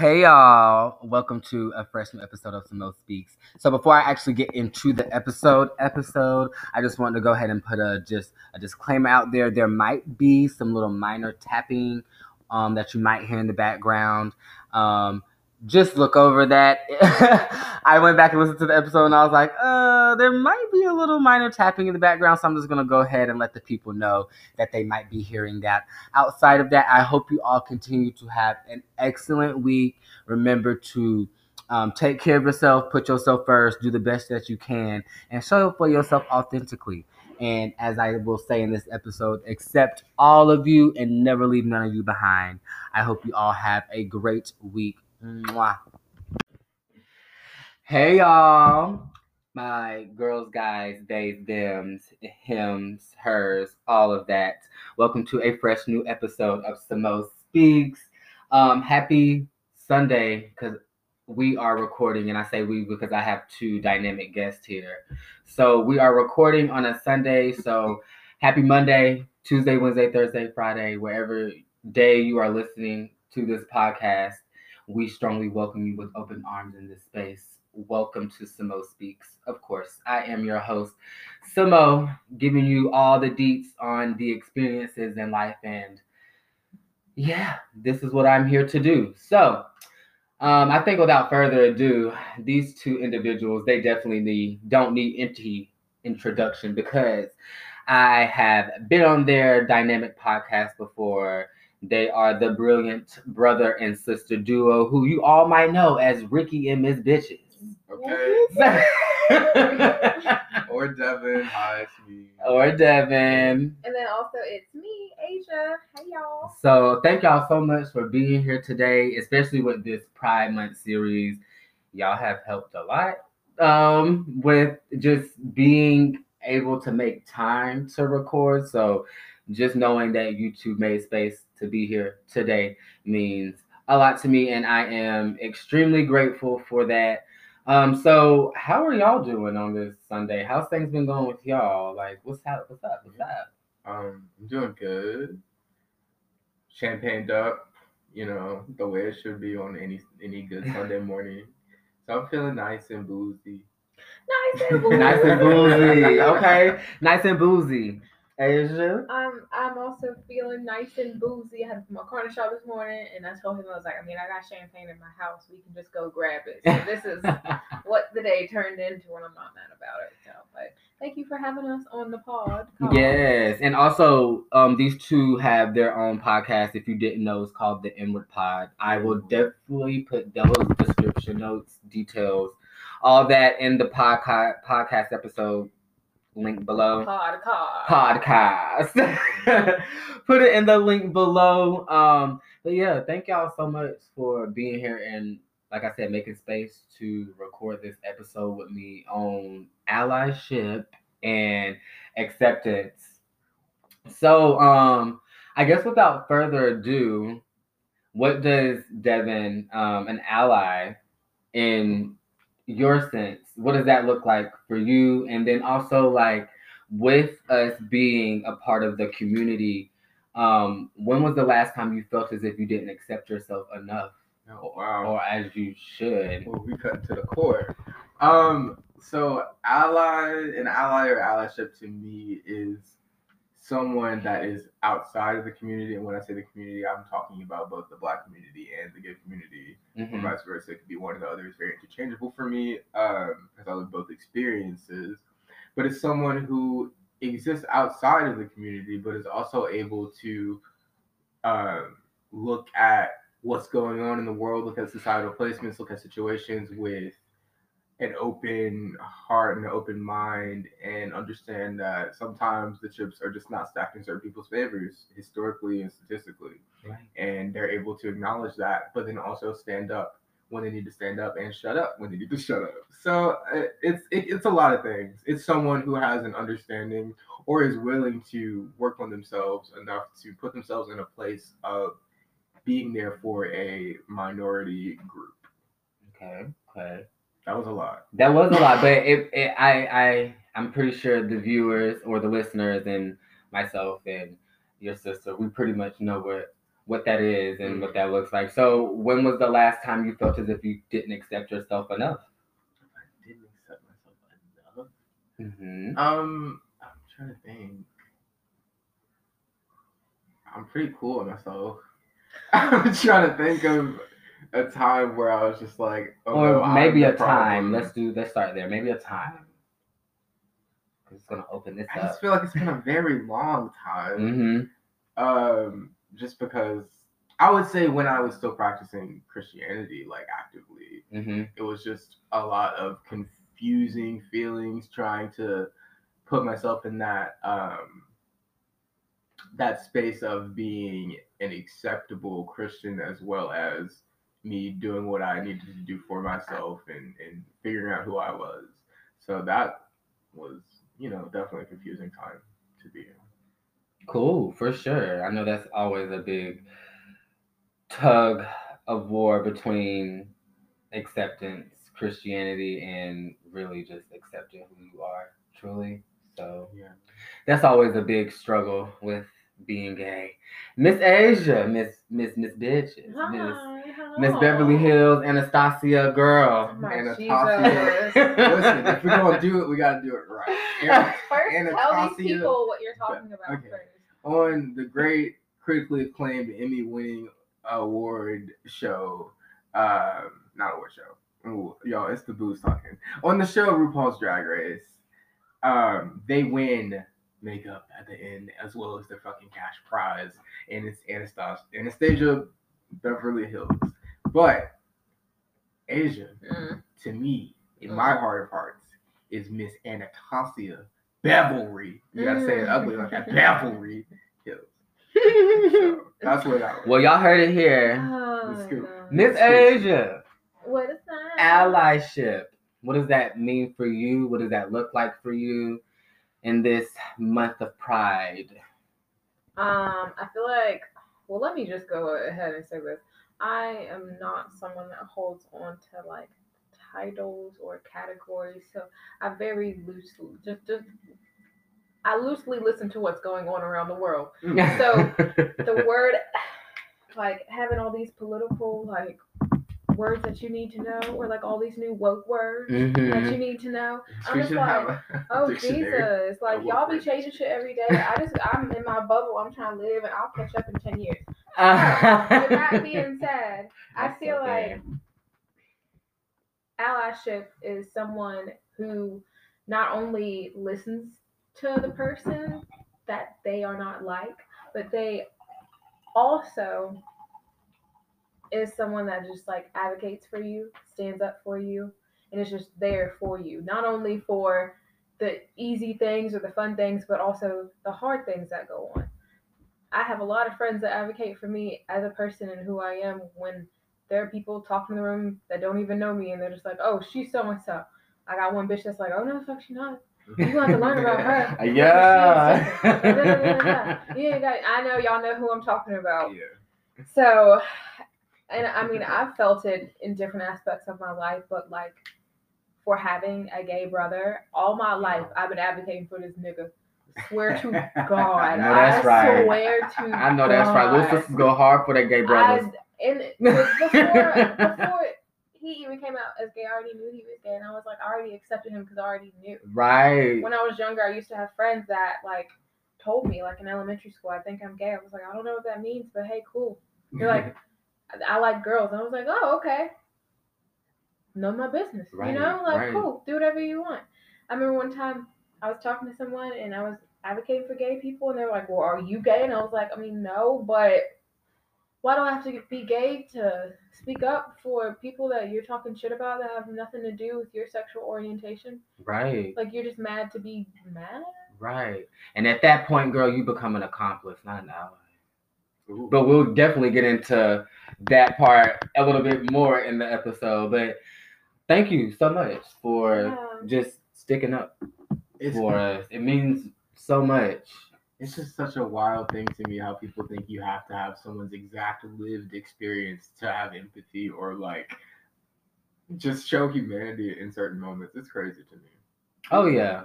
Hey y'all, welcome to a fresh new episode of Sum'MO Speaks. So before I actually get into the episode episode, I just wanted to go ahead and put a just a disclaimer out there. There might be some little minor tapping um, that you might hear in the background. Um, just look over that. I went back and listened to the episode and I was like, uh, there might be a little minor tapping in the background. So I'm just going to go ahead and let the people know that they might be hearing that. Outside of that, I hope you all continue to have an excellent week. Remember to um, take care of yourself, put yourself first, do the best that you can, and show up for yourself authentically. And as I will say in this episode, accept all of you and never leave none of you behind. I hope you all have a great week. Mwah. Hey y'all, my girls, guys, they, thems, hims, hers, all of that. Welcome to a fresh new episode of Sum'MO Speaks. Um, happy Sunday, because we are recording, and I say we because I have two dynamic guests here. So we are recording on a Sunday. So happy Monday, Tuesday, Wednesday, Thursday, Friday, wherever day you are listening to this podcast. We strongly welcome you with open arms in this space. Welcome to Sum'MO Speaks. Of course, I am your host, Samo, giving you all the deets on the experiences in life. And yeah, this is what I'm here to do. So, um, I think without further ado, these two individuals, they definitely need, don't need empty introduction because I have been on their dynamic podcast before. They are the brilliant brother and sister duo who you all might know as Ricky and Miss Bitches. Okay. or Devon. Hi, it's me. or Devon. And then also it's me, Asia. Hey y'all. So thank y'all so much for being here today, especially with this Pride Month series. Y'all have helped a lot um, with just being able to make time to record. So just knowing that you two made space to be here today means a lot to me, and I am extremely grateful for that. Um, so how are y'all doing on this Sunday? How's things been going with y'all? Like, what's up? What's up? What's up? Um, I'm doing good. Champagned up, you know, the way it should be on any any good Sunday morning. So I'm feeling nice and boozy. Nice and boozy. nice and boozy. Okay, nice and boozy. Asia. Um, I'm also feeling nice and boozy. I had my corner shop this morning, and I told him I was like, I mean, I got champagne in my house. We can just go grab it. So this is what the day turned into, and I'm not mad about it. So, but thank you for having us on the pod. Call. Yes, and also um, these two have their own podcast. If you didn't know, it's called the Inward Pod. I will definitely put those description notes, details, all that in the podcast podcast episode link below. Podcast. Podcast. put it in the link below. Um, but yeah, thank y'all so much for being here and like I said, making space to record this episode with me on allyship and acceptance. So, um, I guess without further ado, what does Devon, um, an ally, in your sense, what does that look like for you? And then also, like, with us being a part of the community, um, when was the last time you felt as if you didn't accept yourself enough? Oh, wow. or as you should. Well, we cut to the core. Um, so ally, an ally or allyship to me is someone that is outside of the community. And when I say the community, I'm talking about both the black community and the gay community, or Mhm. vice versa. It could be one or the other. It's very interchangeable for me um, because I love both experiences. But it's someone who exists outside of the community, but is also able to um, look at what's going on in the world, look at societal placements, look at situations with an open heart and an open mind, and understand that sometimes the chips are just not stacked in certain people's favors, historically and statistically. Right. And they're able to acknowledge that, but then also stand up when they need to stand up and shut up when they need to shut up. So uh, it's it, it's a lot of things. It's someone who has an understanding or is willing to work on themselves enough to put themselves in a place of being there for a minority group. Okay. Okay. That was a lot. That was a lot, but it, it I I I'm pretty sure the viewers or the listeners and myself and your sister, we pretty much know what what that is and what that looks like. So, when was the last time you felt as if you didn't accept yourself enough? I didn't accept myself enough. hmm Um, I'm trying to think. I'm pretty cool with myself. I'm trying to think of a time where I was just like, oh, or no, maybe a time. Let's do. Let's start there. Maybe a time. It's gonna open this I up. just feel like it's been a very long time. hmm Um, just because I would say when I was still practicing Christianity, like actively, hmm it was just a lot of confusing feelings trying to put myself in that um that space of being an acceptable christian as well as me doing what i needed to do for myself and and figuring out who i was so that was you know definitely a confusing time to be in Cool, for sure. I know that's always a big tug of war between acceptance, Christianity, and really just accepting who you are truly. So yeah that's always a big struggle with being gay. Miss Asia, Miss Miss Miss Bitches, Miss Hi, Miss. Beverly Hills, Anastasia girl. My And a Jesus. listen if we're gonna do it we gotta do it right First, tell these people what you're talking about Okay. first. on the great critically acclaimed Emmy winning award show, um, not award show. Ooh, yo, it's the booze talking. On the show RuPaul's Drag Race, um, they win makeup at the end as well as the fucking cash prize, and it's Anastasia, Anastasia Beverly Hills. But Asia, Mm. to me, in my heart of hearts, is Miss Anastasia Bevelry. You gotta say it ugly like that. Bevelry Hills. So that's what I was. Well, y'all heard it here. Oh, The scoop. God. Miss Scoop. Asia. What is that? allyship. What does that mean for you? What does that look like for you in this month of Pride? Um, I feel like, well, let me just go ahead and say this. I am not someone that holds on to like titles or categories, so I very loosely just just I loosely listen to what's going on around the world. So the word, like having all these political like words that you need to know, or like all these new woke words that you need to know. I'm we just like, a Oh. Jesus! Like y'all be changing shit every day. I just I'm in my bubble. I'm trying to live, and I'll catch up in ten years. With that being said, I feel okay. like allyship is someone who not only listens to the person that they are not like, but they also is someone that just like advocates for you, stands up for you, and is just there for you. Not only for the easy things or the fun things, but also the hard things that go on. I have a lot of friends that advocate for me as a person and who I am when there are people talking in the room that don't even know me and they're just like, oh, she's so and so. I got one bitch that's like, oh no, the fuck she not. You have to learn about her. yeah. Yeah, you got, I know y'all know who I'm talking about. Yeah. So, and I mean, I've felt it in different aspects of my life, but like for having a gay brother, all my life I've been advocating for this nigga. Swear to God, I that's right. swear to I know that's right. Little God. sisters go hard for their gay brothers. I, and before before he even came out as gay, I already knew he was gay, and I was like, I already accepted him because I already knew. right. When I was younger, I used to have friends that like told me, like in elementary school, I think I'm gay. I was like, I don't know what that means, but hey, cool. You're like, I like girls. And I was like, oh, okay. None of my business. Right, you know, like, right. cool, do whatever you want. I remember one time I was talking to someone and I was advocating for gay people, and they were like, well, are you gay? And I was like, I mean, no, but why do I have to be gay to speak up for people that you're talking shit about that have nothing to do with your sexual orientation? right. Like, you're just mad to be mad? Right. And at that point, girl, you become an accomplice, not an ally. Ooh. But we'll definitely get into that part a little bit more in the episode. But thank you so much for Yeah. just sticking up it's, for us. It means so much. it's just such a wild thing to me how people think you have to have someone's exact lived experience to have empathy or like just show humanity in certain moments. It's crazy to me. Oh yeah.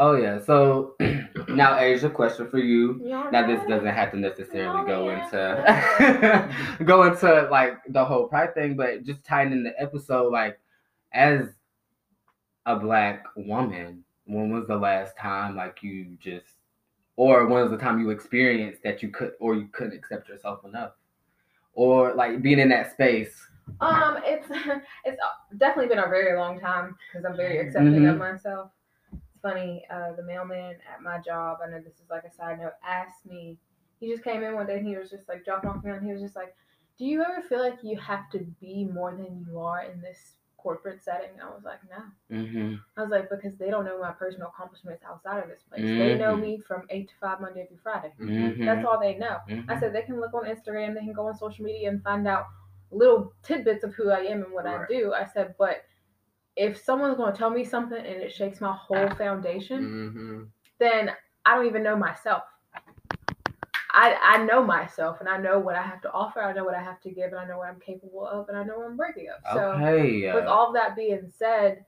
Oh yeah. So now, Asia, question for you. Y'all Now this doesn't have to necessarily Oh, go yeah. into go into like the whole pride thing, but just tying in the episode, like as a black woman, when was the last time like you just or when was the time you experienced that you could or you couldn't accept yourself enough? Or like being in that space. Um, it's it's definitely been a very long time because I'm very accepting of Mhm. myself. Funny. Uh, the mailman at my job, I know this is like a side note, asked me. He just came in one day and he was just like dropping off mail and he was just like, "Do you ever feel like you have to be more than you are in this corporate setting?" I was like, "No." Mm-hmm. I was like, "Because they don't know my personal accomplishments outside of this place. They know Mhm. me from eight to five Monday through Friday. Mm-hmm. That's all they know." I said they can look on Instagram, they can go on social media and find out little tidbits of who I am and what I do. I said, but if someone's going to tell me something and it shakes my whole foundation, Mm-hmm. then I don't even know myself. I, I know myself and I know what I have to offer. I know what I have to give and I know what I'm capable of and I know what I'm worthy of. So, okay. with uh, all that being said,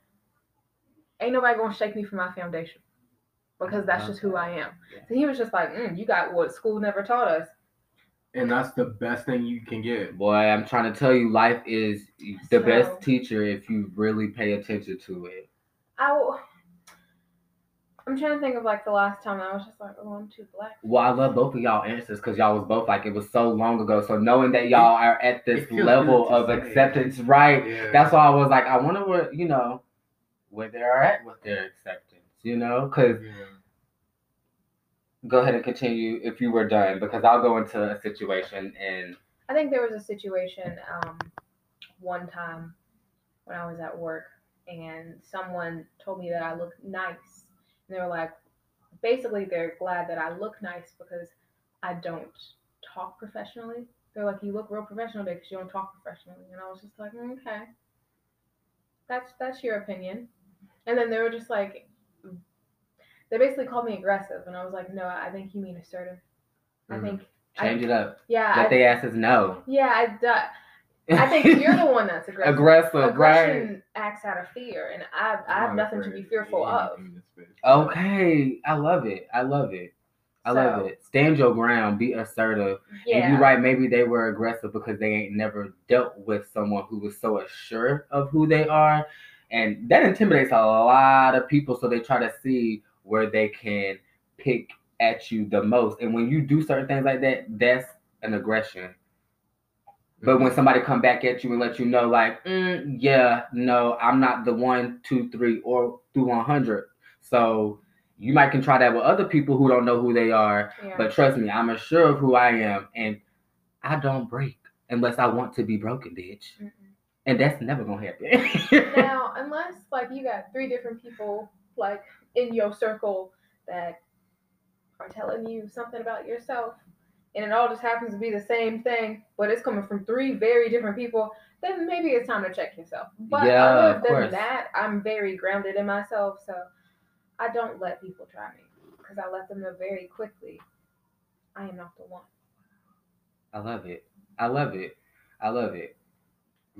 ain't nobody going to shake me from my foundation because that's just who I am. So he was just like, mm, you got what school never taught us. And that's the best thing you can get. Boy, I'm trying to tell you, life is the So- best teacher if you really pay attention to it. I w- I'm trying to think of like the last time I was just like, oh, I'm too black. Well, I love both of y'all answers because y'all was both like it was so long ago. So knowing that y'all are at this level of say. acceptance, right? Yeah. That's why I was like, I wonder where you know where they are at with their acceptance. You know, because Yeah. Go ahead and continue if you were done because I'll go into a situation and I think there was a situation um, one time when I was at work and someone told me that I look nice. And they were like, basically, they're glad that I look nice because I don't talk professionally. They're like, you look real professional because you don't talk professionally. And I was just like, "Mm, okay, that's that's your opinion. And then they were just like, they basically called me aggressive, and I was like, no, I think you mean assertive. I Mhm. think, change I, it up. yeah, Let I, they asses know. yeah, I, do- I think you're the one that's aggressive. aggressive, right? Aggression acts out of fear, and I, I have I'm nothing not to be afraid fearful of. anything in this space. Okay, I love it. I love it. I love it. Stand your ground. Be assertive. Yeah, And you're right. Maybe they were aggressive because they ain't never dealt with someone who was so assured of who they are, and that intimidates a lot of people. So they try to see where they can pick at you the most. And when you do certain things like that, that's an aggression. But Mm-hmm. when somebody come back at you and let you know, like, mm, yeah, no, I'm not the one, two, three, or through one hundred. So you might can try that with other people who don't know who they are. yeah. But trust me, I'm assured of who I am, and I don't break unless I want to be broken, bitch. Mm-mm. And that's never gonna happen. now, unless like you got three different people like in your circle that are telling you something about yourself, and it all just happens to be the same thing, but it's coming from three very different people, then maybe it's time to check yourself. But Yeah, other than course. that, I'm very grounded in myself, so I don't let people try me because I let them know very quickly I am not the one. I love it. I love it. I love it.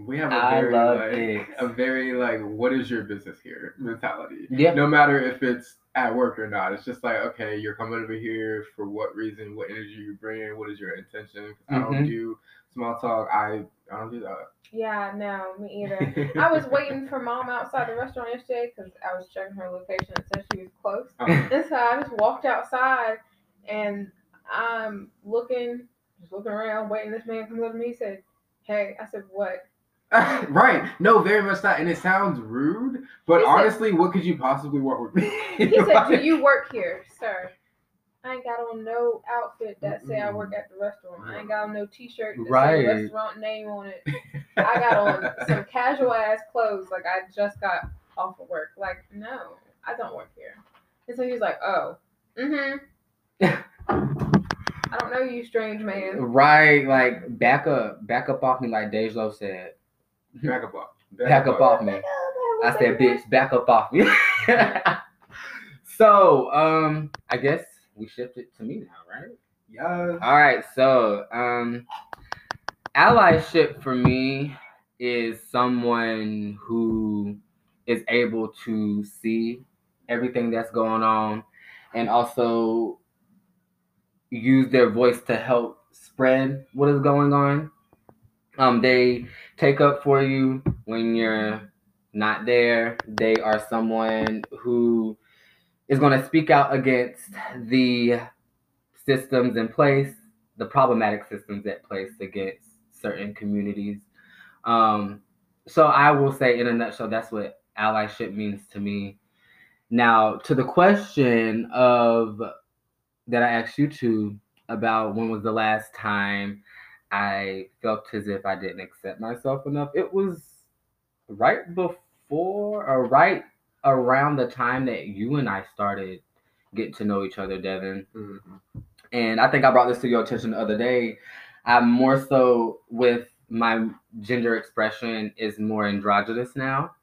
We have a I very love like it. a very like what is your business here mentality. Yeah. No matter if it's at work or not, it's just like okay, you're coming over here for what reason? What energy you bring? What is your intention? 'Cause I don't Mhm. do small talk. I I don't do that. Yeah, no, me either. I was waiting for mom outside the restaurant yesterday because I was checking her location and said she was close. Um, And so I just walked outside and I'm looking, just looking around, waiting. This man comes up to me. He said, "Hey," I said, "What?" right. No, very much not. And it sounds rude, but He said- honestly, what could you possibly want with me? He said, "Do you work here, sir?" I ain't got on no outfit that say I work at the restaurant. I ain't got on no T-shirt that Right. say restaurant name on it. I got on some casual ass clothes, like I just got off of work. Like, no, I don't work here. And so he was like, "Oh, mm-hmm." I don't know you, strange man. Right, like back up, back up off me, like Dej Loaf said. Back up off. Back up off me. I said, bitch, back up off me. so, um, I guess we shift it to me now, right? Yeah. All right, so um allyship for me is someone who is able to see everything that's going on and also use their voice to help spread what is going on. Um, they take up for you when you're not there. They are someone who is going to speak out against the systems in place, the problematic systems at place against certain communities. Um, so I will say, in a nutshell, that's what allyship means to me. Now, to the question of that I asked you to about when was the last time I felt as if I didn't accept myself enough, it was right before or right around the time that you and I started getting to know each other, Devon. Mhm. And I think I brought this to your attention the other day. I'm more so with my gender expression is more androgynous now.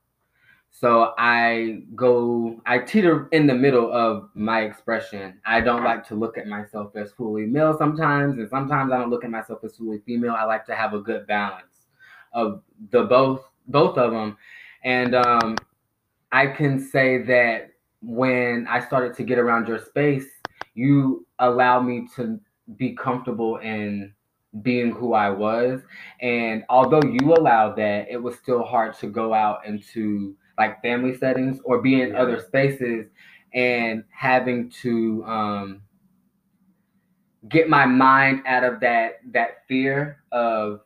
So I go, I teeter in the middle of my expression. I don't like to look at myself as fully male sometimes, and sometimes I don't look at myself as fully female. I like to have a good balance of the both, both of them. And um, I can say that when I started to get around your space, you allowed me to be comfortable in being who I was. And although you allowed that, it was still hard to go out into like family settings or be in Yeah. other spaces and having to um, get my mind out of that that fear of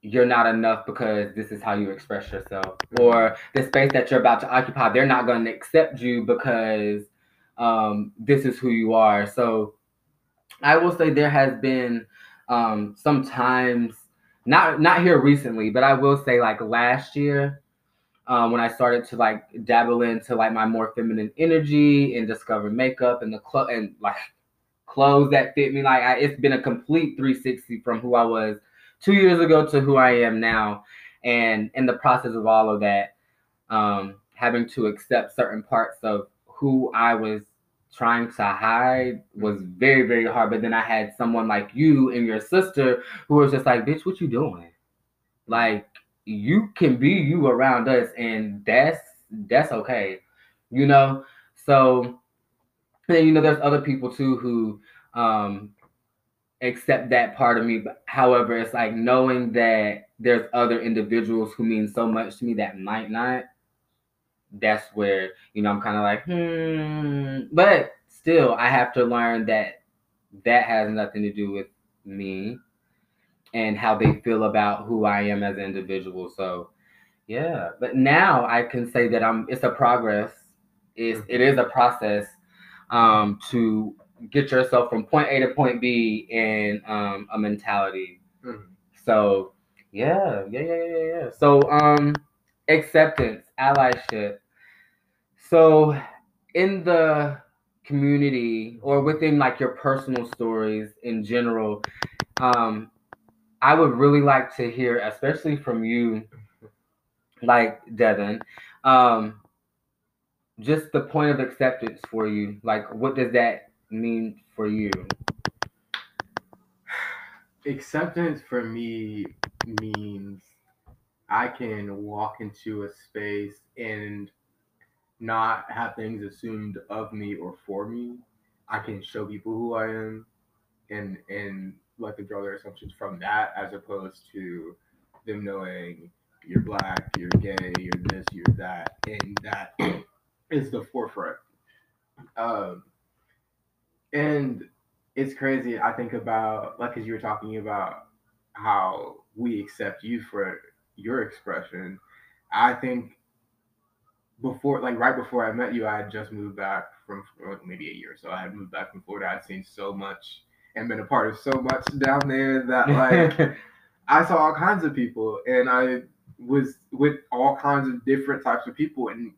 you're not enough because this is how you express yourself or the space that you're about to occupy they're not going to accept you because um, this is who you are so i will say there has been um, sometimes not not here recently but i will say like last year um, when i started to like dabble into like my more feminine energy and discover makeup and the clo- and like clothes that fit me like I, it's been a complete 360 from who i was two years ago to who I am now. And in the process of all of that, um, having to accept certain parts of who I was trying to hide was very, very hard. But then I had someone like you and your sister who was just like, bitch, what you doing? Like, you can be you around us, and that's that's okay, you know. So, and you know, there's other people too who um accept that part of me. But however, it's like knowing that there's other individuals who mean so much to me that might not. That's where you know I'm kind of like, hmm. But still, I have to learn that that has nothing to do with me and how they feel about who I am as an individual. So, yeah. But now I can say that I'm. It's a progress. It's it is a process um, to get yourself from point A to point B in um, a mentality. Mhm. So yeah, yeah, yeah, yeah, yeah. So um, acceptance, allyship. So in the community or within like your personal stories in general, um, I would really like to hear, especially from you, like Devon, um, just the point of acceptance for you. Like, what does that mean for you? acceptance for me means I can walk into a space and not have things assumed of me or for me. I can show people who I am and and let them draw their assumptions from that as opposed to them knowing you're black, you're gay, you're this, you're that, and that is the forefront. Um, and it's crazy. I think about like as you were talking about how we accept you for your expression. I think before, like right before I met you, I had just moved back from maybe a year. or So I had moved back from Florida. I'd seen so much and been a part of so much down there that like I saw all kinds of people, and I was with all kinds of different types of people in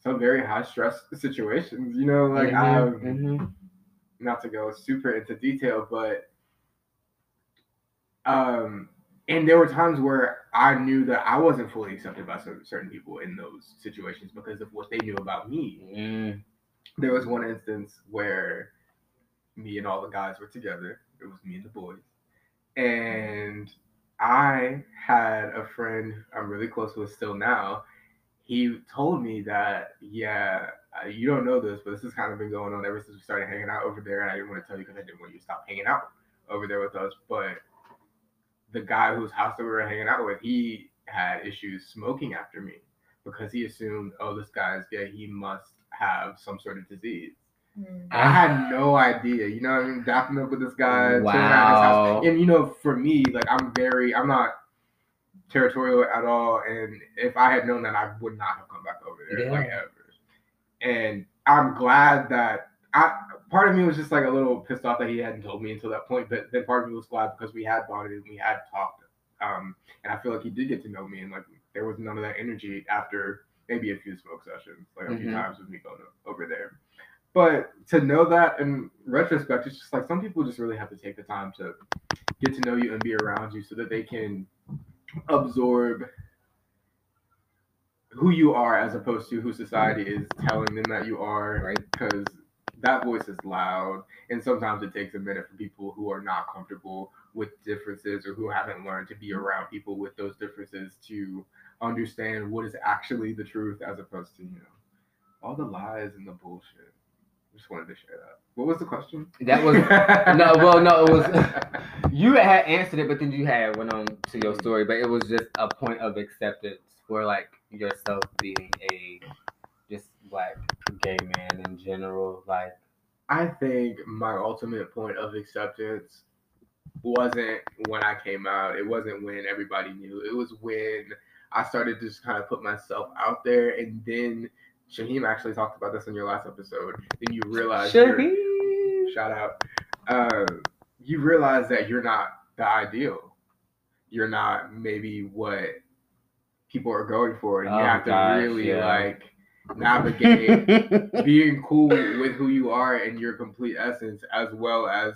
some very high stress situations. You know, like I have Mhm, mhm. not to go super into detail, but um, and there were times where I knew that I wasn't fully accepted by certain, certain people in those situations because of what they knew about me. Mm, There was one instance where me and all the guys were together. It was me and the boys, and I had a friend I'm really close with still now. he told me that yeah, uh, you don't know this, but this has kind of been going on ever since we started hanging out over there. And I didn't want to tell you because I didn't want you to stop hanging out over there with us. But the guy whose house that we were hanging out with, he had issues smoking after me because he assumed, oh, this guy's gay. He must have some sort of disease. Mm. I had no idea. You know what I mean? Dapping up with this guy, Wow. house. And you know, for me, like I'm very, I'm not territorial at all. And if I had known that, I would not have come back over there, like ever. And I'm glad that I. Part of me was just like a little pissed off that he hadn't told me until that point, but then part of me was glad because we had bonded and we had talked. Um, and I feel like he did get to know me, and like there was none of that energy after maybe a few smoke sessions, like a few Mhm. times with me going over there. But to know that in retrospect, it's just like some people just really have to take the time to get to know you and be around you so that they can absorb who you are as opposed to who society is telling them that you are. Right. Because that voice is loud, and sometimes it takes a minute for people who are not comfortable with differences or who haven't learned to be around people with those differences to understand what is actually the truth as opposed to, you know, all the lies and the bullshit. Just wanted to share that. What was the question? That was no, well, no, it was you had answered it, but then you had went on to your story. But it was just a point of acceptance for like yourself being a just black gay man in general. Like, I think my ultimate point of acceptance wasn't when I came out. It wasn't when everybody knew. It was when I started to just kind of put myself out there, and then Shaheem actually talked about this in your last episode. Then you realize, you're- shout out, uh, you realize that you're not the ideal. You're not maybe what people are going for, and you Oh, have to gosh, really yeah. like navigate being cool with who you are and your complete essence, as well as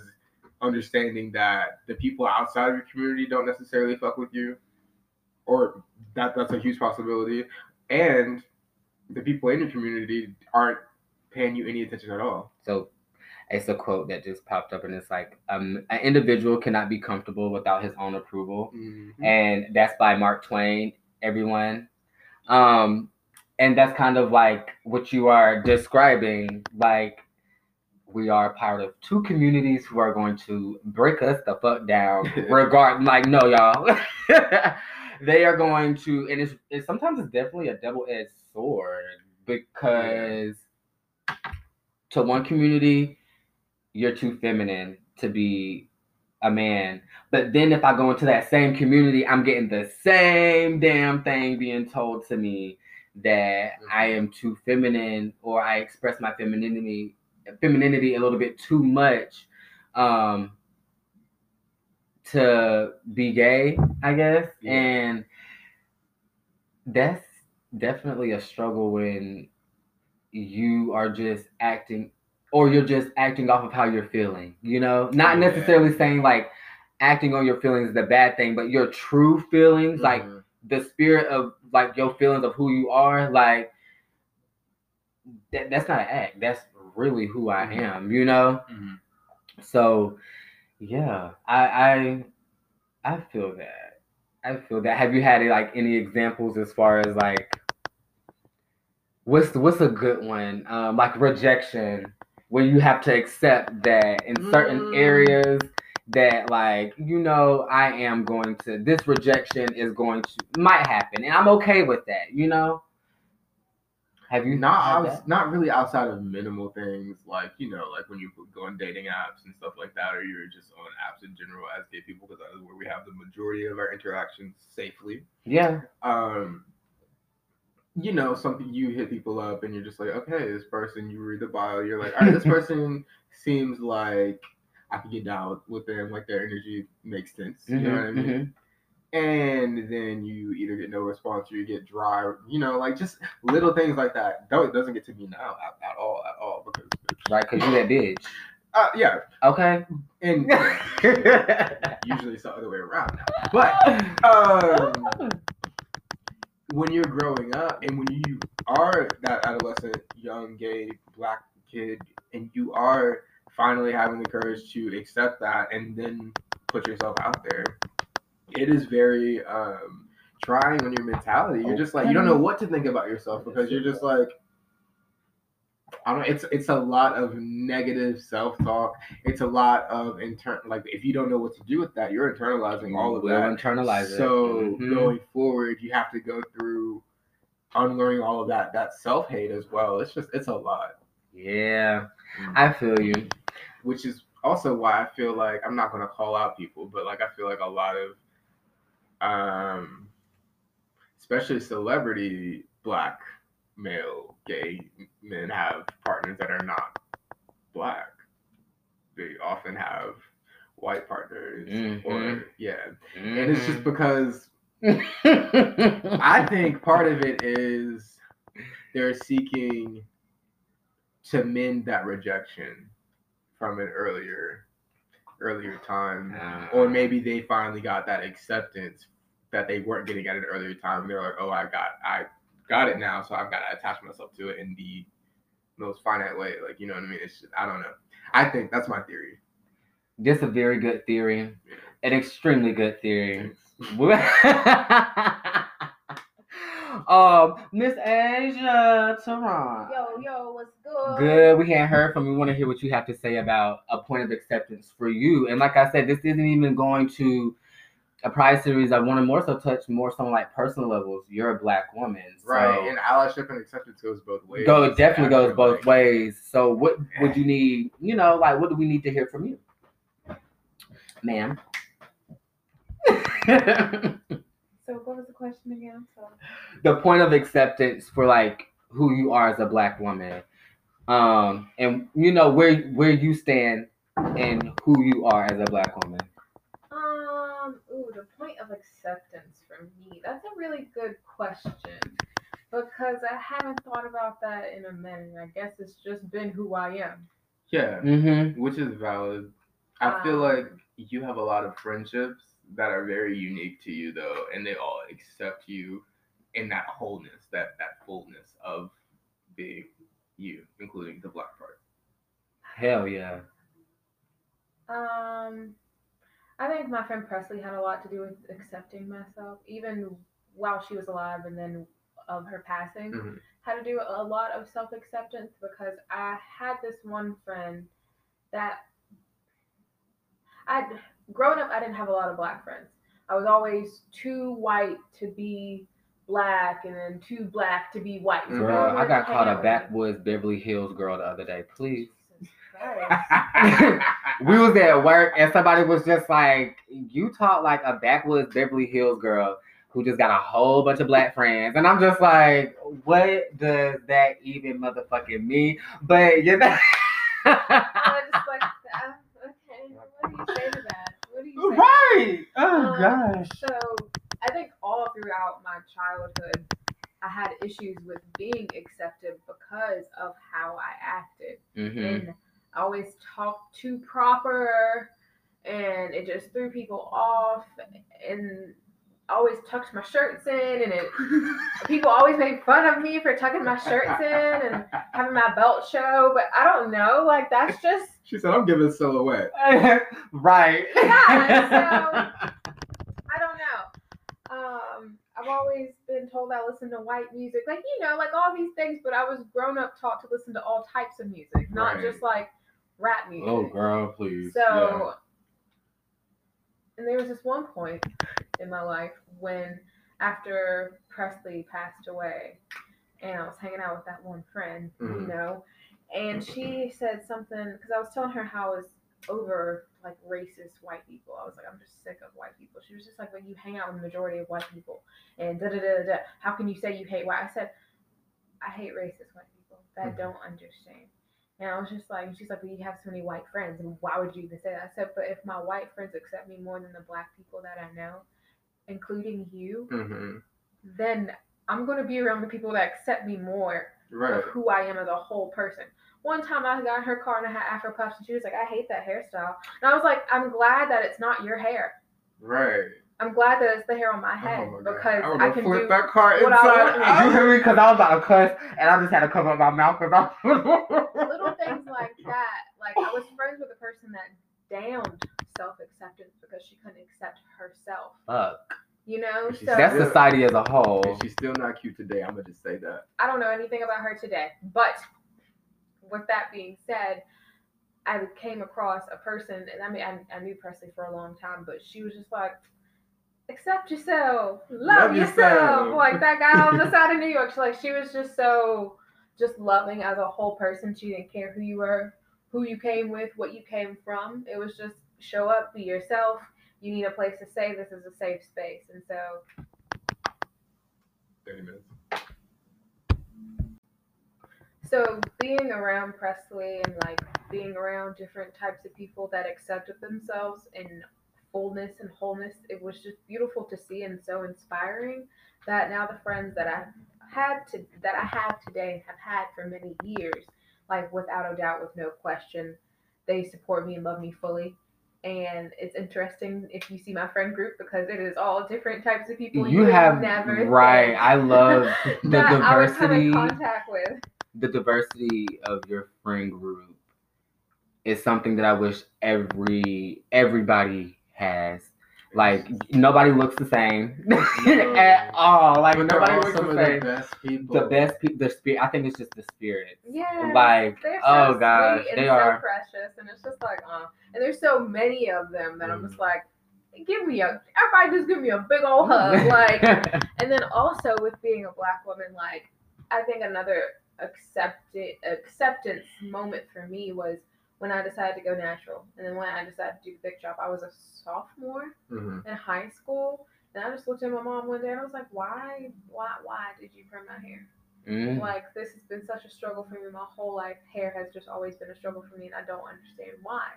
understanding that the people outside of your community don't necessarily fuck with you, or that that's a huge possibility, and the people in your community aren't paying you any attention at all. So it's a quote that just popped up, and it's like, um, an individual cannot be comfortable without his own approval. and that's by Mark Twain. Everyone, um, and that's kind of like what you are describing. Like we are part of two communities who are going to break us the fuck down. regard, like no, y'all. they are going to, and it's, it's sometimes it's definitely a double edged sword because to one community you're too feminine to be a man. But then if I go into that same community, I'm getting the same damn thing being told to me that I am too feminine or I express my femininity femininity a little bit too much um to be gay, I guess. Yeah. And that's definitely a struggle when you are just acting or you're just acting off of how you're feeling, you know? Not Yeah. necessarily saying like acting on your feelings is a bad thing, but your true feelings, like Mhm. the spirit of like your feelings of who you are, like that, that's not an act. That's really who I Mhm. am, you know? Mhm. So yeah, I I I feel that. I feel that. Have you had like any examples as far as like what's what's a good one? Um, like rejection, where you have to accept that in certain Mm. areas that like you know I am going to this rejection is going to might happen, and I'm okay with that. You know. Have you not had outs- that? not really outside of minimal things like you know like when you go on dating apps and stuff like that or you're just on apps in general as gay people because that is where we have the majority of our interactions safely Yeah. um you know something you hit people up and you're just like okay this person you read the bio you're like all right this person seems like i can get down with them like their energy makes sense you know what i mean mhm. And then you either get no response or you get dry, you know, like just little things like that. It doesn't get to me now at, at all, at all, because Right, because you that bitch. uh, yeah, Okay. and usually it's the other way around now. But um, when you're growing up and when you are that adolescent, young, gay, black kid, and you are finally having the courage to accept that and then put yourself out there, it is very, um, trying on your mentality. You're just like you don't know what to think about yourself because you're just like I don't. It's it's a lot of negative self talk. It's a lot of internal. Like if you don't know what to do with that, you're internalizing all of we'll that. internalize it. So Mhm. going forward, you have to go through unlearning all of that that self hate as well. It's just it's a lot, Yeah, I feel you. which is also why I feel like I'm not gonna call out people, but like I feel like a lot of, um, especially celebrity black male gay men have partners that are not black. They often have white partners, or Mhm. yeah, and it's just because Mhm. I think part of it is they're seeking to mend that rejection from an earlier earlier time. Or uh, maybe they finally got that acceptance that they weren't getting at an earlier time. They're like, oh I got I got it now, so I've got to attach myself to it in the most finite way. Like you know what I mean? It's just, I don't know. I think that's my theory. This a very good theory, an extremely good theory. um, Miss Asia Tehran. Yo, yo, what's good? Good. We hadn't heard from you. We want to hear what you have to say about a point of acceptance for you. And like I said, this isn't even going to a prize series. I want to more so touch more so on like personal levels. You're a black woman, so Right. And allyship and acceptance goes both ways. go it definitely goes After, both like, ways. So what would you need? You know, like what do we need to hear from you, ma'am? So what was the question again? So the point of acceptance for like who you are as a black woman um and you know where where you stand and who you are as a black woman Um, ooh, the point of acceptance for me. That's a really good question. Because I haven't thought about that in a minute. I guess it's just been who I am. Yeah. mm-hmm which is valid. I feel Um, like you have a lot of friendships that are very unique to you though, and they all accept you in that wholeness, that that fullness of being you, including the black part. hell yeah Um, I think my friend Presley had a lot to do with accepting myself, even while she was alive, and then of her passing. Mhm. Had to do a lot of self acceptance because I had this one friend that I'd grown up. I didn't have a lot of black friends. I was always too white to be black, and then too black to be white. So girl i got called a out with me. backwoods beverly hills girl the other day please we was at work and somebody was just like you talk like a backwoods beverly hills girl who just got a whole bunch of black friends and i'm just like what does that even motherfucking mean but you know I was just like, uh, okay, what do you say to that? What do you say? Right! Oh Um, gosh. So I think all throughout my childhood, I had issues with being accepted because of how I acted, hmm and I always talked too proper, and it just threw people off, and always tucked my shirts in, and it people always made fun of me for tucking my shirts in and having my belt show, but I don't know, like that's just She said, "I'm giving silhouette." right Yeah, So I don't know. Um, I've always been told I listen to white music, like you know, like all these things. But I was grown up taught to listen to all types of music, not Right. just like rap music. oh girl please So, and there was this one point in my life when, after Presley passed away, and I was hanging out with that one friend, you Mhm. know, and she said something because I was telling her how I was over like racist white people. I was like, I'm just sick of white people. She was just like, when you hang out with the majority of white people, and da da da da. How can you say you hate white? I said, I hate racist white people that Mhm. don't understand. And I was just like, she's like, well, you have so many white friends, and why would you even say that? I said, but if my white friends accept me more than the black people that I know, including you, hmm then I'm going to be around the people that accept me more Right. of who I am as a whole person. One time I got in her car and I had Afro puffs, and she was like, I hate that hairstyle. And I was like, I'm glad that it's not your hair. Right. I'm glad that it's the hair on my oh head oh my because I, I can flip do. that car what I inside want. you hear me because i was about to cuss and i just had to cover up my mouth because i little things like that. Like I was friends with a person that downed self acceptance because she couldn't accept herself. fuck You know, And so That's society as a whole. If she's still not cute today, I'm gonna just say that. I don't know anything about her today. But with that being said, I came across a person, and I mean, I, I knew Presley for a long time, but she was just like, accept yourself, love, Love yourself. yourself. Like that guy on the side of New York. She, like, she was just so, just loving as a whole person. She didn't care who you were, who you came with, what you came from. It was just show up, be yourself. You need a place to stay. This is a safe space. And so Thirty minutes. So being around Presley and like being around different types of people that accepted themselves in fullness and wholeness, it was just beautiful to see and so inspiring that now the friends that I had to that I have today have had for many years, like without a doubt, with no question, they support me and love me fully. And it's interesting if you see my friend group because it is all different types of people You would have never right. I love the that I would come in diversity. contact with. the diversity of your friend group is something that I wish every everybody has. Like nobody looks the same at all. Like But they're nobody all looks some the of the same. best people. The best people, the spirit. I think it's just the spirit. Yeah. Like so oh sweet gosh, and they so are. precious, and it's just like, uh, and there's so many of them that I'm Mm. just like, give me a, everybody just give me a big old hug, like, and then also with being a black woman, like, I think another accepted acceptance moment for me was when I decided to go natural, and then when I decided to do the big drop, I was a sophomore Mhm. in high school, and I just looked at my mom one day and I was like, why, why, why did you perm my hair? Mm. Like this has been such a struggle for me my whole life. Hair has just always been a struggle for me, and I don't understand why.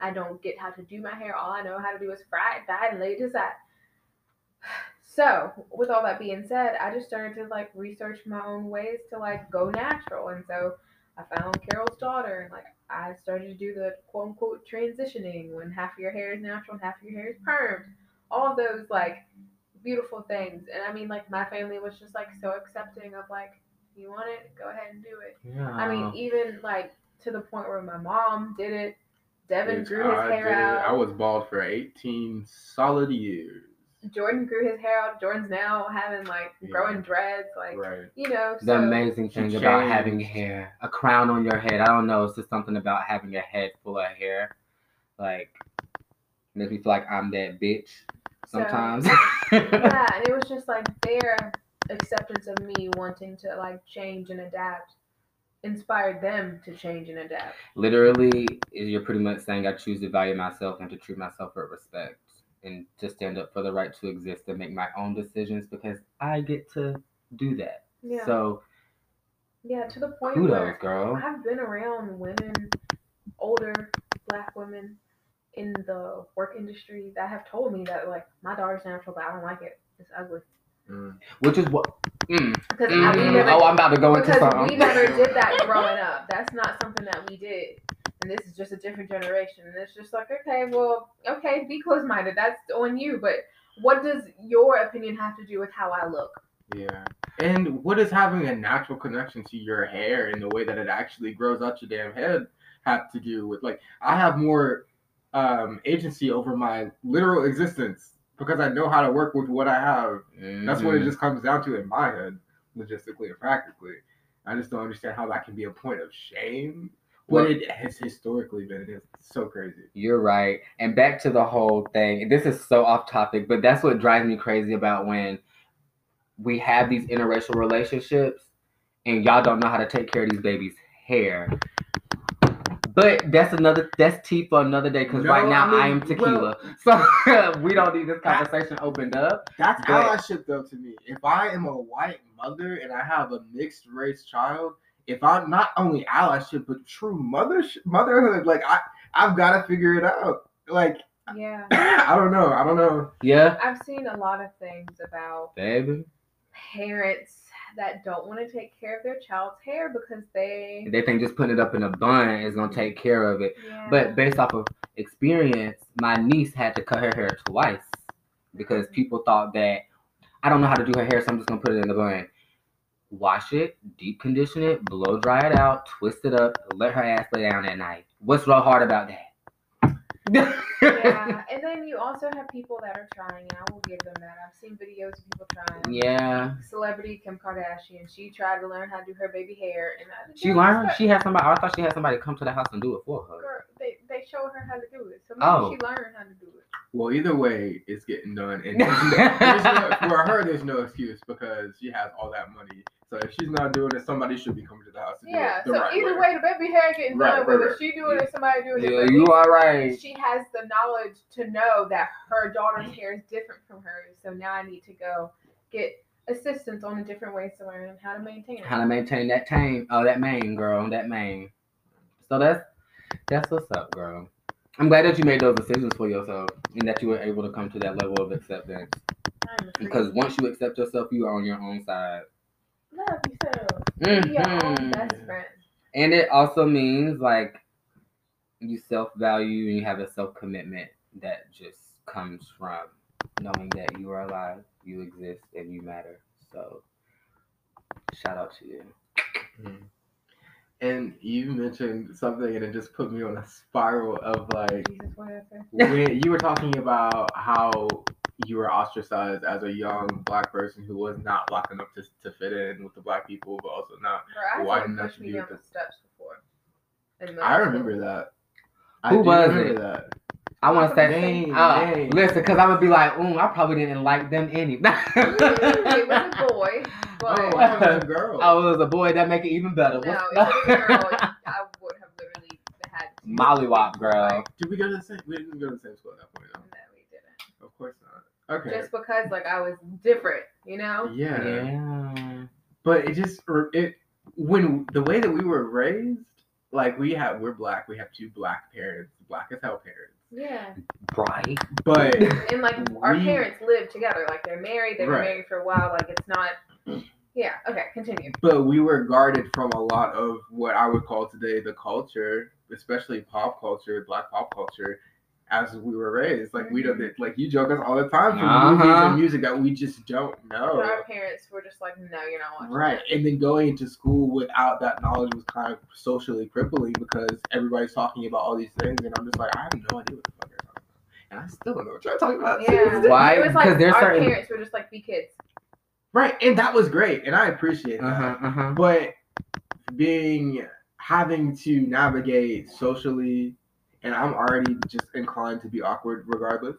I don't get how to do my hair. All I know how to do is fry it, dye it, and lay it aside. So, with all that being said, I just started to like research my own ways to like go natural, and so I found Carol's daughter, and like I started to do the quote unquote transitioning when half of your hair is natural and half of your hair is permed. All of those like beautiful things, and I mean like my family was just like so accepting of like you want it, go ahead and do it. Yeah. I mean, even like to the point where my mom did it. Devon Bitch, grew his I hair out. I was bald for 18 solid years. Jordan grew his hair out. Jordan's now having like Yeah. growing dreads, like Right. you know. the so- amazing thing about changed. having hair, a crown on your head. I don't know. It's just something about having a head full of hair. Like makes me feel like I'm that bitch so- sometimes. yeah, and it was just like their acceptance of me wanting to like change and adapt inspired them to change and adapt. Literally, you're pretty much saying I choose to value myself and to treat myself with respect and to stand up for the right to exist and make my own decisions because I get to do that. Yeah. So yeah, to the point kudos, where girl. I've been around women, older black women in the work industry that have told me that like my daughter's natural, but I don't like it. It's ugly. Mm. Which is what. Mm, Because I, mm, we never, oh, I'm about to go into because something. we never did that growing up. That's not something that we did. And this is just a different generation. And it's just like, okay, well, okay, be close minded. That's on you. But what does your opinion have to do with how I look? Yeah. And what does having a natural connection to your hair and the way that it actually grows out your damn head have to do with like I have more um agency over my literal existence because I know how to work with what I have. That's what it Mhm. just comes down to in my head, logistically and practically. I just don't understand how that can be a point of shame Well- it has historically been. It's so crazy. You're right. And back to the whole thing. This is so off topic, but that's what drives me crazy about when we have these interracial relationships and y'all don't know how to take care of these babies' hair. But that's another that's tea for another day because No, right now I mean, I am tequila. so we don't need this conversation opened up. That's But- allyship though to me. If I am a white mother and I have a mixed race child, if I'm not only allyship but true mother motherhood, like I I've got to figure it out. Like Yeah. I don't know. I don't know. Yeah, I've seen a lot of things about baby. parents that don't want to take care of their child's hair because they. They think just putting it up in a bun is gonna take care of it. Yeah. But based off of experience, my niece had to cut her hair twice because mm. people thought that I don't know how to do her hair, so I'm just gonna put it in the bun. Wash it, deep condition it, blow dry it out, twist it up, let her ass lay down at night. What's real hard about that? yeah, and then you also have people that are trying, and I will give them that. I've seen videos of people trying. yeah. Celebrity Kim Kardashian, she tried to learn how to do her baby hair, and uh, I, She learned. She had somebody. I thought she had somebody come to the house and do it for her. Girl, they they showed her how to do it, so maybe Oh. she learned how to do it. Well, either way, it's getting done, and there's no, there's no, for her, there's no excuse because she has all that money. So if she's not doing it, somebody should be coming to the house to Yeah, do it the so right either way. way, the baby hair getting Right, done, right, whether right. she doing it or somebody doing it. Yeah, but you at are least right. She has the knowledge to know that her daughter's hair is different from hers, so now I need to go get assistance on the different ways to learn how to maintain it. How to maintain that tame, oh that mane, girl, that mane. So that's that's what's up, girl. I'm glad that you made those decisions for yourself and that you were able to come to that level of acceptance. I'm a freak. Because once you accept yourself, you are on your own side. Love yourself. Be your own best friend. And it also means like you self value and you have a self commitment that just comes from knowing that you are alive, you exist, and you matter. So, shout out to you. Mhm. And you mentioned something, and it just put me on a spiral of like Jesus, what did I say? when you were talking about how you were ostracized as a young black person who was not black enough to, to fit in with the black people, but also not. Bro, I Why to that push me be down the- the steps before. I remember school. that. I Who was remember it? that. I want to say, Dang, uh, dang. listen, because I would be like, ooh, I probably didn't like them any. It was a boy, but Oh, I was a girl. Oh, it was a boy. That make it even better. no, What's- if it was a girl, I would have literally had Mollywop, girl. Did we go to the same? We didn't go to the same school at that point. though. we didn't. Of course not. Okay. Just because like I was different, you know. yeah. Yeah. But it just it when the way that we were raised, like we have we're black, we have two black parents, black as hell parents. Yeah, Right. But and like our We- parents live together. Like they're married. They've been married for a while. Like it's not. Yeah. Okay. Continue. but we were guarded from a lot of what I would call today the culture, especially pop culture, black pop culture, as we were raised. Like we don't like you joke us all the time for movies Uh-huh. and music that we just don't know. But our parents were just like, no, you're not watching. Right. And then going into school without that knowledge was kind of socially crippling because everybody's talking about all these things and I'm just like, I have no idea what the fuck you're talking about. And I still don't know what you're talking about. Yeah. Why? It was like Because there's our certain- parents were just like, be kids. Right. And that was great. And I appreciate that. Uh huh. Uh huh. But being having to navigate socially and I'm already just inclined to be awkward regardless.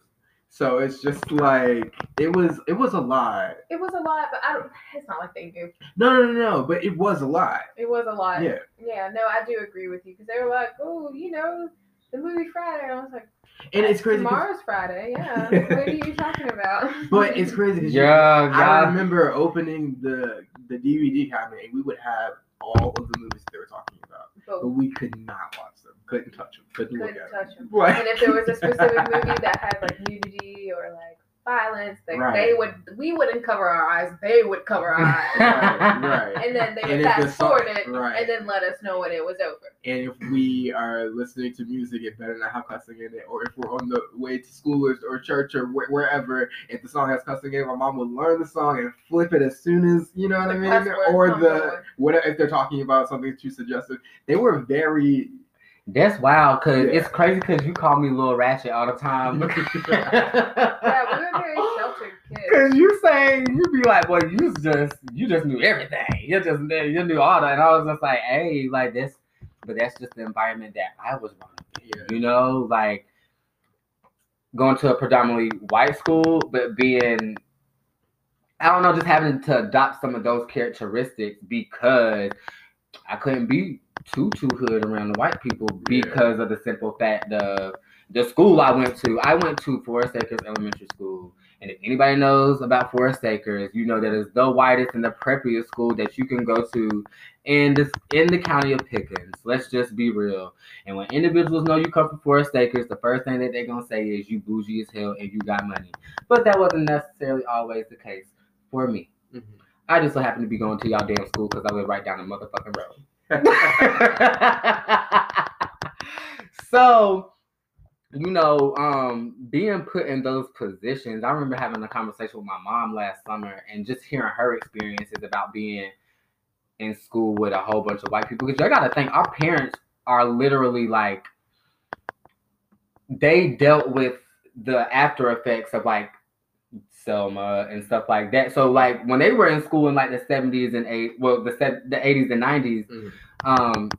So it's just like it was it was a lot. It was a lot, but I don't. It's not like they do. No, no, no, no, but it was a lot. It was a lot. Yeah. Yeah. No, I do agree with you because they were like, oh, you know, the movie Friday, and I was like, And it's crazy. 'cause- Tomorrow's Friday. Yeah. what are you talking about? But it's crazy because Yeah, I remember opening the the DVD cabinet and we would have all of the movies they were talking about, But but we could not watch them, couldn't touch them, couldn't, couldn't look at touch them. Like, And if there was a specific movie that had like nudity or like violence, that Right. they would we wouldn't cover our eyes, they would cover our eyes. right, right. And then they would And fast forward it right. and then let us know when it was over. And if we are listening to music, it better not have cussing in it. Or if we're on the way to school or, or church or wh- wherever, if the song has cussing in it, my mom would learn the song and flip it as soon as you know what I mean. Or the what if they're talking about something too suggestive? They were very. That's wild, cause Yeah. it's crazy, cause you call me Little Ratchet all the time. Yeah, we were very sheltered kids. Cause you say you be like, well, you just you just knew everything. You just knew you knew all that, and I was just like, hey, like this, but that's just the environment that I was brought up in. Yeah. You know, like going to a predominantly white school, but being I don't know, just having to adopt some of those characteristics because I couldn't be too hood around the white people Yeah. because of the simple fact of the school I went to. I went to Forest Acres Elementary School. And if anybody knows about Forest Acres, you know that it's the whitest and the preppiest school that you can go to in this in the county of Pickens. Let's just be real. And when individuals know you come from Forest Acres, the first thing that they're gonna say is you bougie as hell and you got money. But that wasn't necessarily always the case for me. Mhm. I just so happened to be going to y'all damn school because I live right down the motherfucking road. so, you know, um, being put in those positions, I remember having a conversation with my mom last summer and just hearing her experiences about being in school with a whole bunch of white people. Because you gotta think our parents are literally like they dealt with the after effects of like Selma and stuff like that. So like when they were in school in like the seventies and eight, well the se- the eighties and 90s Mhm. um,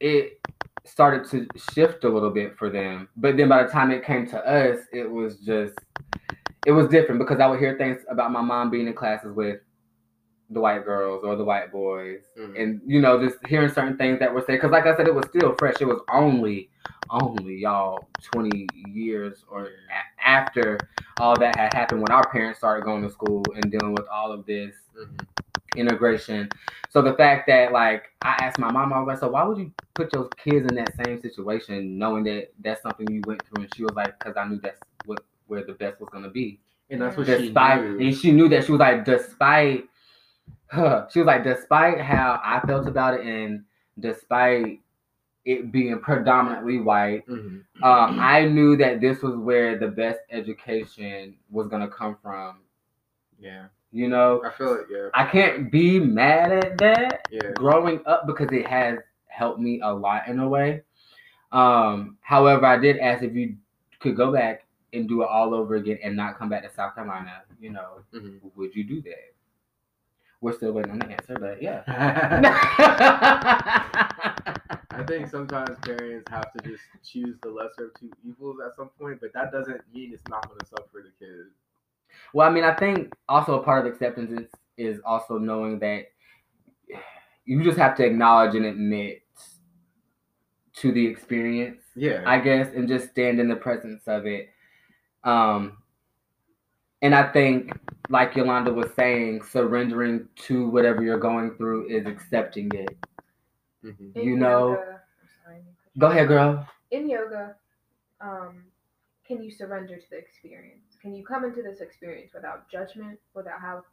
it started to shift a little bit for them. But then by the time it came to us, it was just it was different because I would hear things about my mom being in classes with the white girls or the white boys, Mhm. and you know just hearing certain things that were said. Because like I said, it was still fresh. It was only only y'all 20 years or after all that had happened when our parents started going to school and dealing with all of this Mhm. integration. So the fact that like I asked my mom, I was like, so why would you put your kids in that same situation, knowing that that's something you went through? And she was like, because I knew that's what where the best was gonna be. And that's what she Despite knew. and she knew that she was like, despite her, she was like, despite how I felt about it, and despite it being predominantly white, Mhm. um, I knew that this was where the best education was gonna come from. Yeah, You know, I feel it. Yeah, I can't be mad at that yeah. growing up because it has helped me a lot in a way. Um, however, I did ask if you could go back and do it all over again and not come back to South Carolina. You know, Mhm. would you do that? We're still waiting on the answer, but yeah. I think sometimes parents have to just choose the lesser of two evils at some point, but that doesn't mean it's not going to suck for the kids. Well, I mean, I think also a part of acceptance is, is also knowing that you just have to acknowledge and admit to the experience, Yeah, I guess, and just stand in the presence of it. Um, and I think, like Yolanda was saying, surrendering to whatever you're going through is accepting it. Mhm. You know- yoga- I'm sorry, Go ahead, girl. in yoga, um, can you surrender to the experience? Can you come into this experience without judgment, without how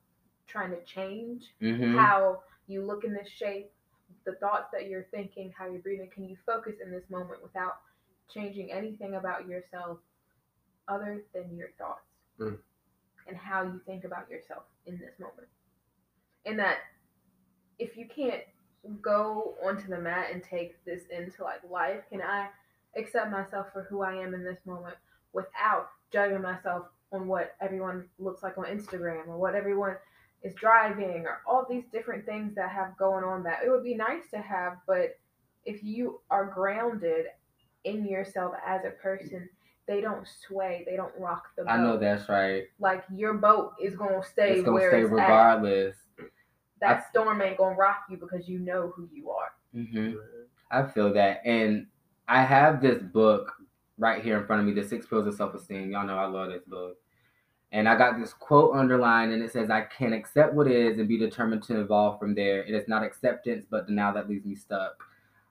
trying to change hmm how you look in this shape, the thoughts that you're thinking, how you're breathing? Can you focus in this moment without changing anything about yourself other than your thoughts Mm. And how you think about yourself in this moment? And that if you can't go onto the mat and take this into like life, can I accept myself for who I am in this moment without judging myself on what everyone looks like on Instagram or what everyone is driving or all these different things that have going on that it would be nice to have, but if you are grounded in yourself as a person, they don't sway, they don't rock the boat. I know that's right. Like your boat is gonna stay It's gonna where stay it's at. regardless. That I- storm ain't gonna rock you because you know who you are. hmm I feel that. And I have this book right here in front of me, The Six Pillars of Self Esteem. Y'all know I love this book. And I got this quote underlined, and it says, I can accept what is and be determined to evolve from there. It is not acceptance, but denial that leaves me stuck.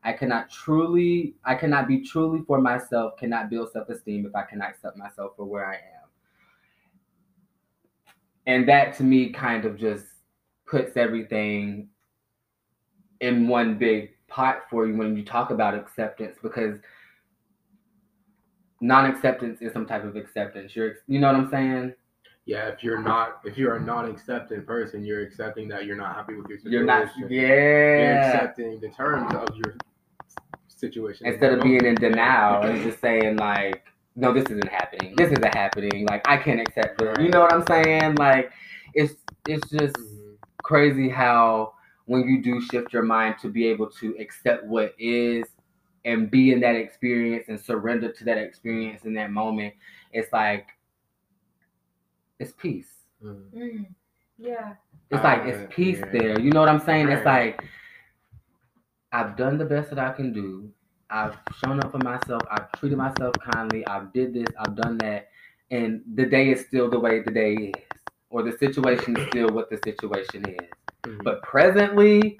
I cannot truly, I cannot be truly for myself, cannot build self esteem if I cannot accept myself for where I am. And that to me kind of just puts everything in one big pot for you when you talk about acceptance because non-acceptance is some type of acceptance. You're, you know what I'm saying? Yeah, if you're not, if you're a non-acceptant person, you're accepting that you're not happy with your situation. You're not, You're yeah. accepting the terms of your situation. Instead of being in denial and just saying like, no, this isn't happening. This isn't happening. Like I can't accept it. You know what I'm saying? Like it's it's just Mhm. crazy how when you do shift your mind to be able to accept what is and be in that experience and surrender to that experience in that moment, it's like it's peace. Mhm. Yeah. It's like Uh, it's peace yeah. there. You know what I'm saying? It's like I've done the best that I can do. I've shown up for myself. I've treated myself kindly. I've did this. I've done that. And the day is still the way the day is. Or the situation is still what the situation is. Mhm. But presently,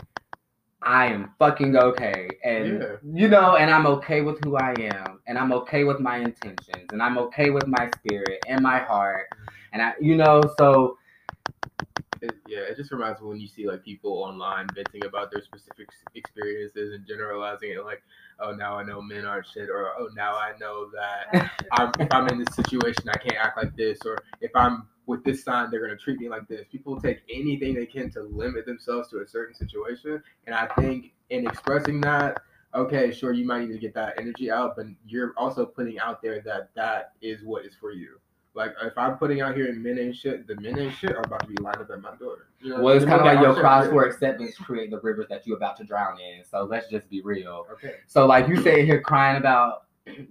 I am fucking okay. And Yeah. you know, and I'm okay with who I am. And I'm okay with my intentions. And I'm okay with my spirit and my heart. And I you know, so It, yeah, it just reminds me when you see like people online venting about their specific experiences and generalizing it like, oh, now I know men aren't shit, or oh, now I know that I'm, if I'm in this situation, I can't act like this, or if I'm with this sign, they're gonna treat me like this. People take anything they can to limit themselves to a certain situation, and I think in expressing that, okay, sure, you might need to get that energy out, but you're also putting out there that that is what is for you. Like if I'm putting out here in men ain't shit, the men ain't shit are about to be lined up at my door. You know, Well, it's kind of like your are cries for acceptance create the rivers that you're about to drown in. So let's just be real. Okay. So like you sitting here crying about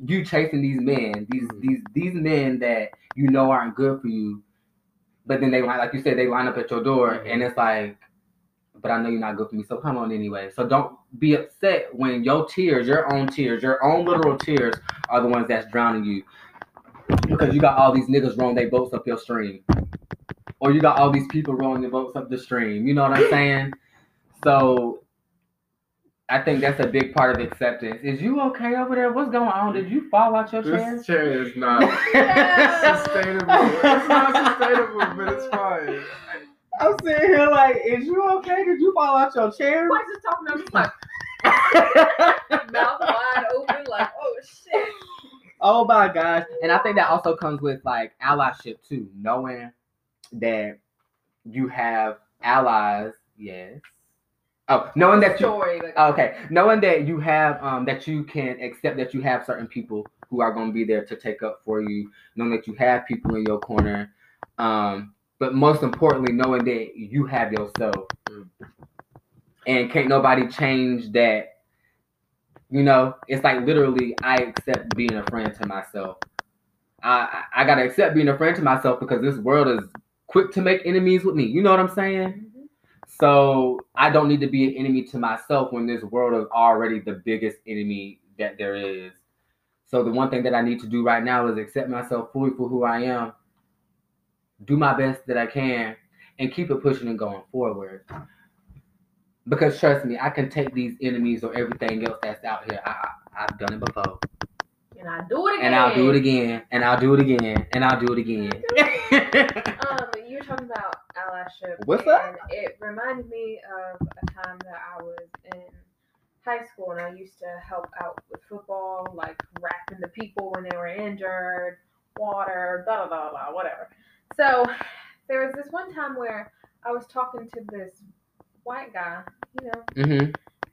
you chasing these men, these Mhm. these these men that you know aren't good for you, but then they line like you said they line up at your door, Mhm. and it's like, but I know you're not good for me, so come on anyway. So don't be upset when your tears, your own tears, your own literal tears, are the ones that's drowning you, because you got all these niggas rolling their boats up your stream, or you got all these people rolling their boats up the stream. You know what I'm saying? So I think that's a big part of acceptance. Is you okay over there? What's going on? Did you fall out your chair? This chair is not sustainable. It's not sustainable, but it's fine. I'm sitting here like, is you okay? Did you fall out your chair? Why is talking? I'm just like mouth wide open, like oh shit. Oh my gosh. And I think that also comes with like allyship too, knowing that you have allies. Yes. Oh, knowing that you. Like, okay, knowing that you have um that you can accept that you have certain people who are going to be there to take up for you, knowing that you have people in your corner, um, but most importantly, knowing that you have yourself, Mm. and can't nobody change that. You know, it's like literally, I accept being a friend to myself. I I I gotta accept being a friend to myself because this world is quick to make enemies with me. You know what I'm saying? Mhm. So I don't need to be an enemy to myself when this world is already the biggest enemy that there is. So the one thing that I need to do right now is accept myself fully for who I am, do my best that I can, and keep it pushing and going forward. Because trust me, I can take these enemies or everything else that's out here. I, I I've done it before, And I do it again. and I'll do it again, and I'll do it again, and I'll do it again. Um, you were talking about allyship. What's up? And it reminded me of a time that I was in high school and I used to help out with football, like wrapping the people when they were injured, water, blah blah blah blah, whatever. So there was this one time where I was talking to this white guy, you know, hmm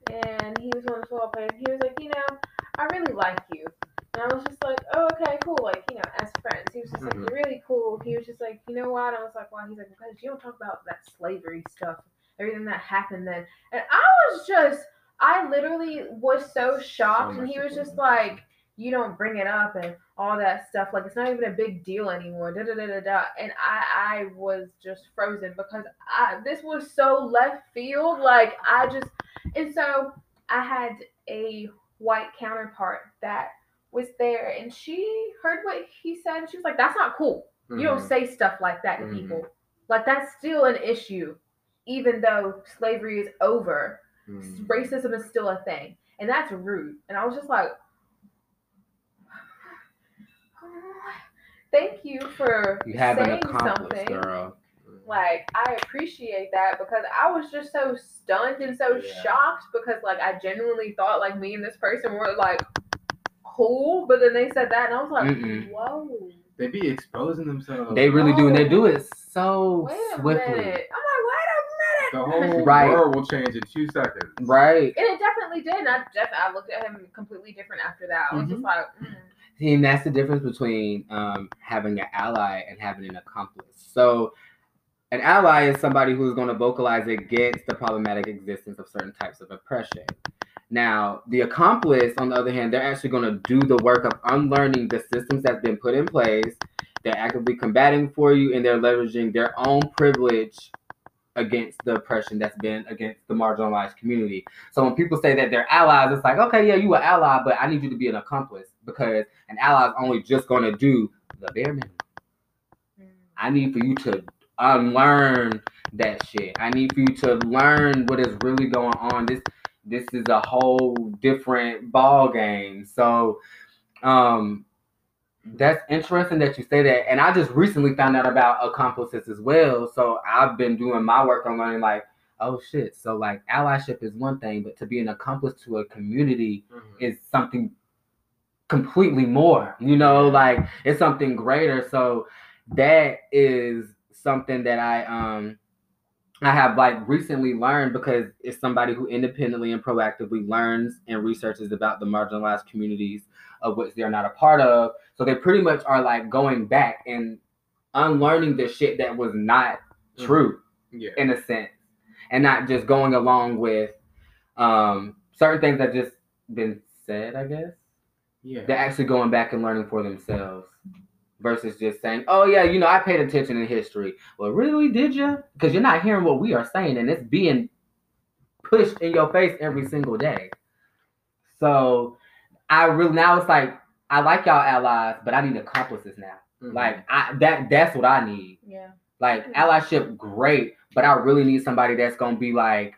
and he was one of the football players. He was like, you know, I really like you. And I was just like, oh, okay, cool. Like, you know, as friends. He was just like, Mhm. you're really cool. He was just like, you know what? I was like, why? He's like, because you don't talk about that slavery stuff, everything that happened then. And I was just, I literally was so shocked. and he was just like, you don't bring it up and all that stuff. Like, it's not even a big deal anymore. Da da da da da. And I, I was just frozen because I, this was so left field. Like, I just, and so I had a white counterpart that was there and she heard what he said and she was like, That's not cool. You don't Mhm. say stuff like that to Mhm. people. Like that's still an issue, even though slavery is over. Mhm. Racism is still a thing. And that's rude. And I was just like Thank you for You have saying accomplice, something. girl. Like I appreciate that because I was just so stunned and so Yeah. shocked because like I genuinely thought like me and this person were like cool, but then they said that and I was like, Mm-mm. whoa, They be exposing themselves. They really do, and they do it so wait a swiftly. minute. I'm like, wait a minute. the whole Right. world will change in two seconds. Right. and it definitely did. And I def- I looked at him completely different after that. I was just Mhm. like, mm. And that's the difference between um, having an ally and having an accomplice. So, an ally is somebody who's going to vocalize against the problematic existence of certain types of oppression. Now, the accomplice, on the other hand, they're actually going to do the work of unlearning the systems that's been put in place. They're actively combating for you, and they're leveraging their own privilege against the oppression that's been against the marginalized community. So when people say that they're allies, it's like, okay, yeah, you an ally, but I need you to be an accomplice because an ally is only just going to do the bare minimum. Mm. I need for you to unlearn that shit. I need for you to learn what is really going on. This this is a whole different ball game. So um that's interesting that you say that. And I just recently found out about accomplices as well. So I've been doing my work on learning like, oh shit. So like allyship is one thing, but to be an accomplice to a community Mhm. is something completely more you know like it's something greater so that is something that i um I have like recently learned because it's somebody who independently and proactively learns and researches about the marginalized communities of which they're not a part of. So they pretty much are like going back and unlearning the shit that was not Mhm. true Yeah. in a sense, and not just going along with um, certain things that just been said. I guess Yeah. they're actually going back and learning for themselves versus just saying, "Oh yeah, you know, I paid attention in history." Well, really, did you? Because you're not hearing what we are saying, and it's being pushed in your face every single day. So, I really now it's like I like y'all allies, but I need accomplices now. Mhm. Like I that that's what I need. Yeah. Like allyship, great, but I really need somebody that's gonna be like,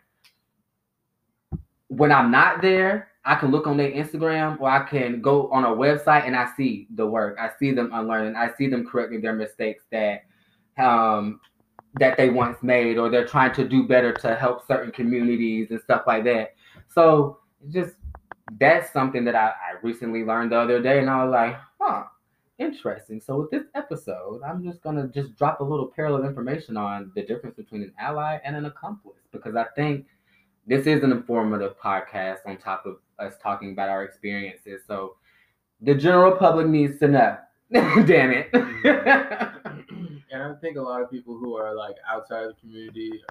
when I'm not there, I can look on their Instagram or I can go on a website and I see the work. I see them unlearning. I see them correcting their mistakes that um that they once made or they're trying to do better to help certain communities and stuff like that. So just that's something that I, I recently learned the other day and I was like, huh, interesting. So with this episode, I'm just gonna just drop a little parallel information on the difference between an ally and an accomplice because I think this is an informative podcast on top of us talking about our experiences. So the general public needs to know. Damn it. and I think a lot of people who are like outside of the community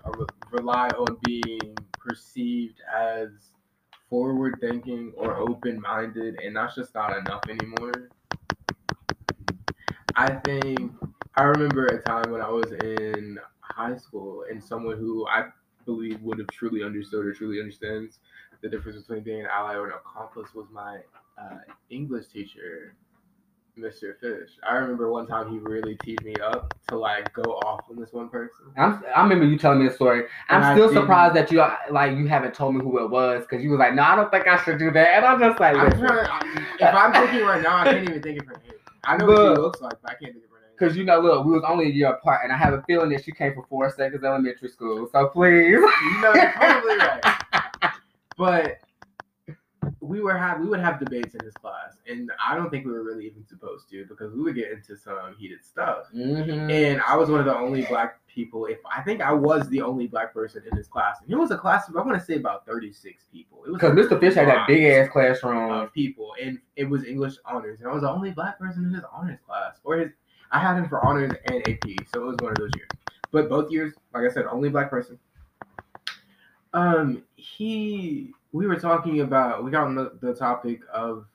rely on being perceived as forward thinking or open minded, and that's just not enough anymore. I think I remember a time when I was in high school, and someone who I believe would have truly understood or truly understands the difference between being an ally or an accomplice was my uh, English teacher, Mr. Fish. I remember one time he really teed me up to like go off on this one person. I'm, I remember you telling me a story. I'm And still surprised that you like you haven't told me who it was because you was like, no, I don't think I should do that, and I'm just like, I'm trying, if I'm thinking right now, I can't even think of her name. I know what she looks like, but I can't think of her name. Cause you know, look, we was only a year apart, and I have a feeling that she came from Forest Acres Elementary School. So please, You know, you're probably right. But we were have we would have debates in his class, and I don't think we were really even supposed to because we would get into some heated stuff. Mhm. And I was one of the only black people. If I think I was the only black person in his class, and it was a class of I want to say about 36 people. It was Cause Mr. Fish had that big ass classroom. of people, and it was English honors, and I was the only black person in his honors class, or his. I had him for honors and AP, so it was one of those years. But both years, like I said, only black person. Um, he, we were talking about, we got on the, the topic of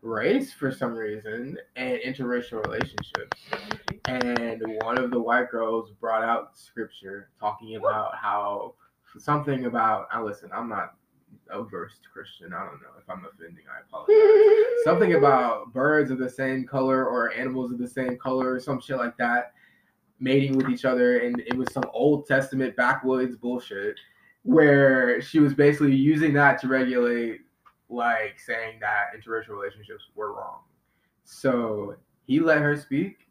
race for some reason and interracial relationships, and one of the white girls brought out scripture talking about how something about. I listen, I'm not a versed Christian. I don't know if I'm offending. I apologize. Something about birds of the same color or animals of the same color or some shit like that mating with each other, and it was some Old Testament backwoods bullshit where she was basically using that to regulate, like saying that interracial relationships were wrong. So he let her speak,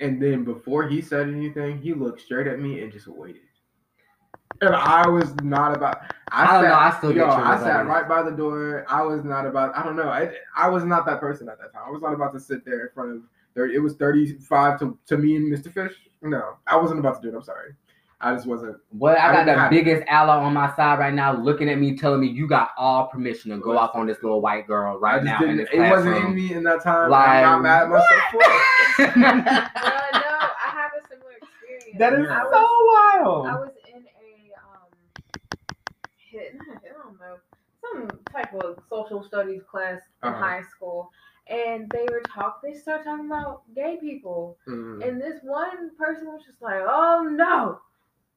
and then before he said anything, he looked straight at me and just waited. And I was not about. I, I don't sat, know, I still get yo, triggered I sat right by the door. I was not about. I don't know. I, I was not that person at that time. I was not about to sit there in front of. 30, it was thirty-five to, to me and Mr. Fish. No, I wasn't about to do it. I'm sorry. I just wasn't. Well, I I got the have- biggest ally on my side right now, looking at me, telling me you got all permission to go Listen. off on this little white girl right now in this It wasn't in me in that time. Like, I'm not mad at myself for it. No, I have a similar experience. that is Yeah. I so was, I was in a um, hit, I don't know, some type of social studies class in Uh-huh. high school, and they were talk. They started talking about gay people, Mm. and this one person was just like, "Oh no,"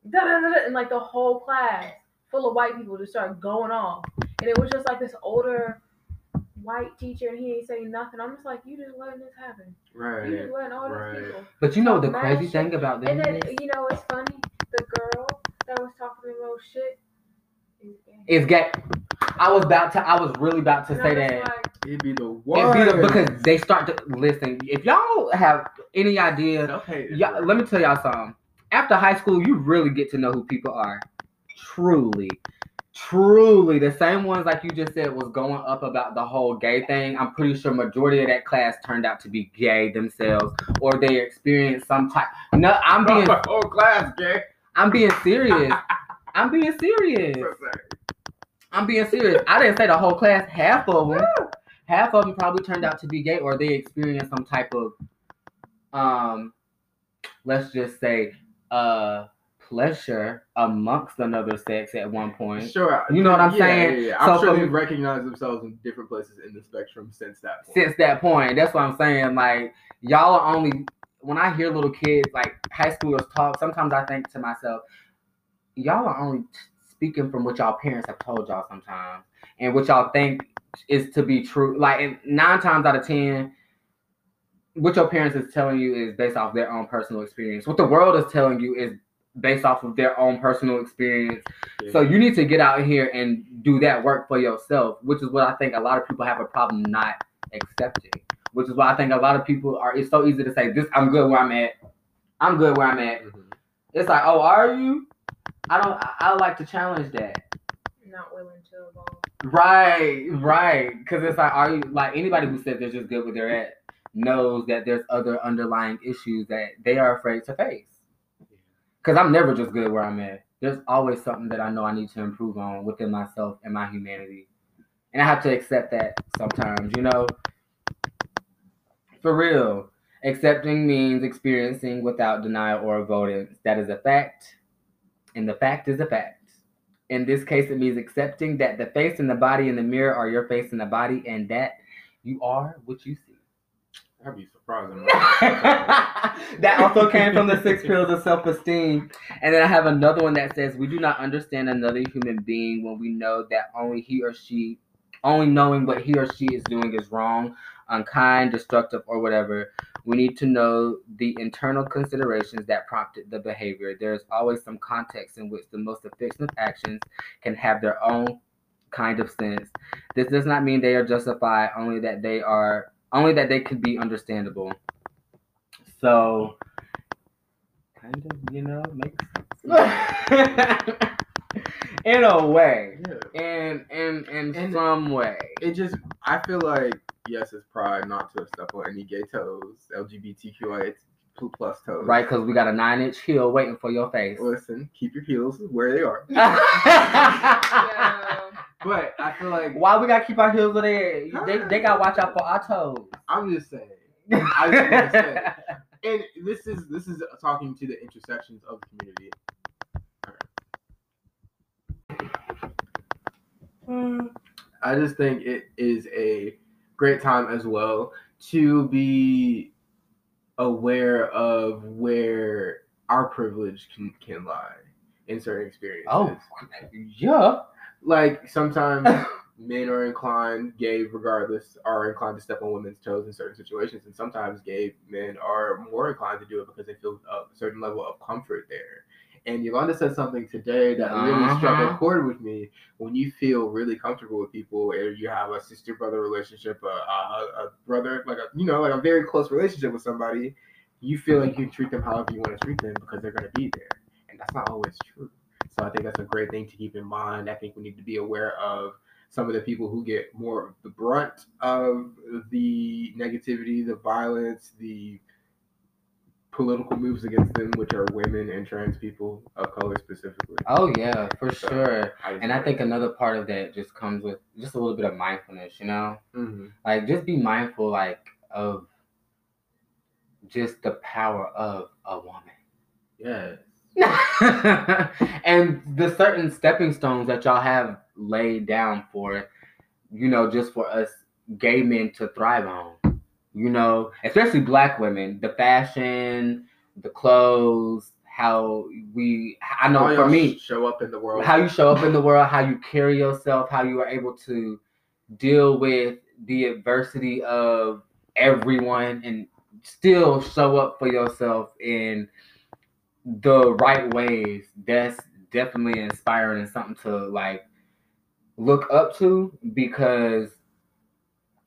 da da da, da," and like the whole class full of white people just started going off, and it was just like this older white teacher, and he ain't saying nothing. I'm just like, "You just letting this happen? Right. You Right. just letting all right. these people." But you know the crazy shit. thing about this And then is, you know it's funny. The girl that was talking the most shit is gay. is gay. I was about to. I was really about to And say that. like, It'd be the It'd be the- because they start to listen. If y'all have any idea, Self-hate is yeah, let me tell y'all something. After high school, you really get to know who people are. Truly, truly, the same ones like you just said was going up about the whole gay thing. I'm pretty sure majority of that class turned out to be gay themselves, or they experienced some type. No, I'm being whole class gay. I'm being serious. I'm being serious. I'm being serious. I didn't say the whole class. Half of them, half of them probably turned out to be gay, or they experienced some type of, um, let's just say, uh, pleasure amongst another sex at one point. Sure. You know what I'm yeah, saying? Yeah, yeah. I'm So sure they've recognized themselves in different places in the spectrum since that point. Since that point, that's what I'm saying. Like y'all are only when I hear little kids like high schoolers talk. Sometimes I think to myself, y'all are only speaking from what y'all parents have told y'all sometimes, and what y'all think is to be true. Like nine times out of ten, what your parents is telling you is based off their own personal experience. What the world is telling you is based off of their own personal experience. Yeah. So you need to get out here and do that work for yourself, which is what I think a lot of people have a problem not accepting. Which is why I think a lot of people are. It's so easy to say, "This, I'm good where I'm at. I'm good where I'm at." Mhm. It's like, "Oh, are you?" I don't. I, I like to challenge that. Not willing to evolve. Right, right. Because it's like, are you like anybody who says they're just good where they're at knows that there's other underlying issues that they are afraid to face. Because I'm never just good where I'm at. There's always something that I know I need to improve on within myself and my humanity. And I have to accept that sometimes, you know? For real. Accepting means experiencing without denial or avoidance. That is a fact. And the fact is a fact. In this case, it means accepting that the face and the body in the mirror are your face and the body, and that you are what you see. I'd be surprised. That also came from the six pillars of self-esteem. And then I have another one that says we do not understand another human being when we know that only he or she only knowing what he or she is doing is wrong, unkind, destructive, or whatever. We need to know the internal considerations that prompted the behavior. There is always some context in which the most offensive actions can have their own kind of sense. This does not mean they are justified, only that they are only that they could be understandable. So, kind of, you know, makes sense. in a way, yeah. in in in And- some way. It just, I feel like, yes, it's pride not to step on any gay toes, LGBTQIA plus toes. Right, because we got a nine inch heel waiting for your face. Listen, keep your heels where they are. Yeah. But I feel like Why we gotta keep our heels where they they they gotta watch out for our toes. I'm just saying. I just and this is this is talking to the intersections of the community. Hmm. I just think it is a great time as well to be aware of where our privilege can, can lie in certain experiences. oh, yeah. Like sometimes men are inclined, gay regardless, are inclined to step on women's toes in certain situations, and sometimes gay men are more inclined to do it because they feel a certain level of comfort there. And Yolanda said something today that really struck a Uh-huh. chord with me. When you feel really comfortable with people, or you have a sister brother relationship, a, a, a brother like a you know like a very close relationship with somebody, you feel like you can treat them however you want to treat them because they're going to be there, and that's not always true. So I think that's a great thing to keep in mind. I think we need to be aware of some of the people who get more of the brunt of the negativity, the violence, the political moves against them, which are women and trans people of color specifically. Oh yeah, for So, sure. just And I think to- another part of that just comes with just a little bit of mindfulness, you know? Mhm. Like just be mindful like of just the power of a woman. Yes. and the certain stepping stones that y'all have laid down for, you know, just for us gay men to thrive on. You know, especially black women, the fashion, the clothes, how we, I know How for me, show up in the world. how you show up in the world, how you carry yourself, how you are able to deal with the adversity of everyone and still show up for yourself in the right ways. That's definitely inspiring and something to like look up to because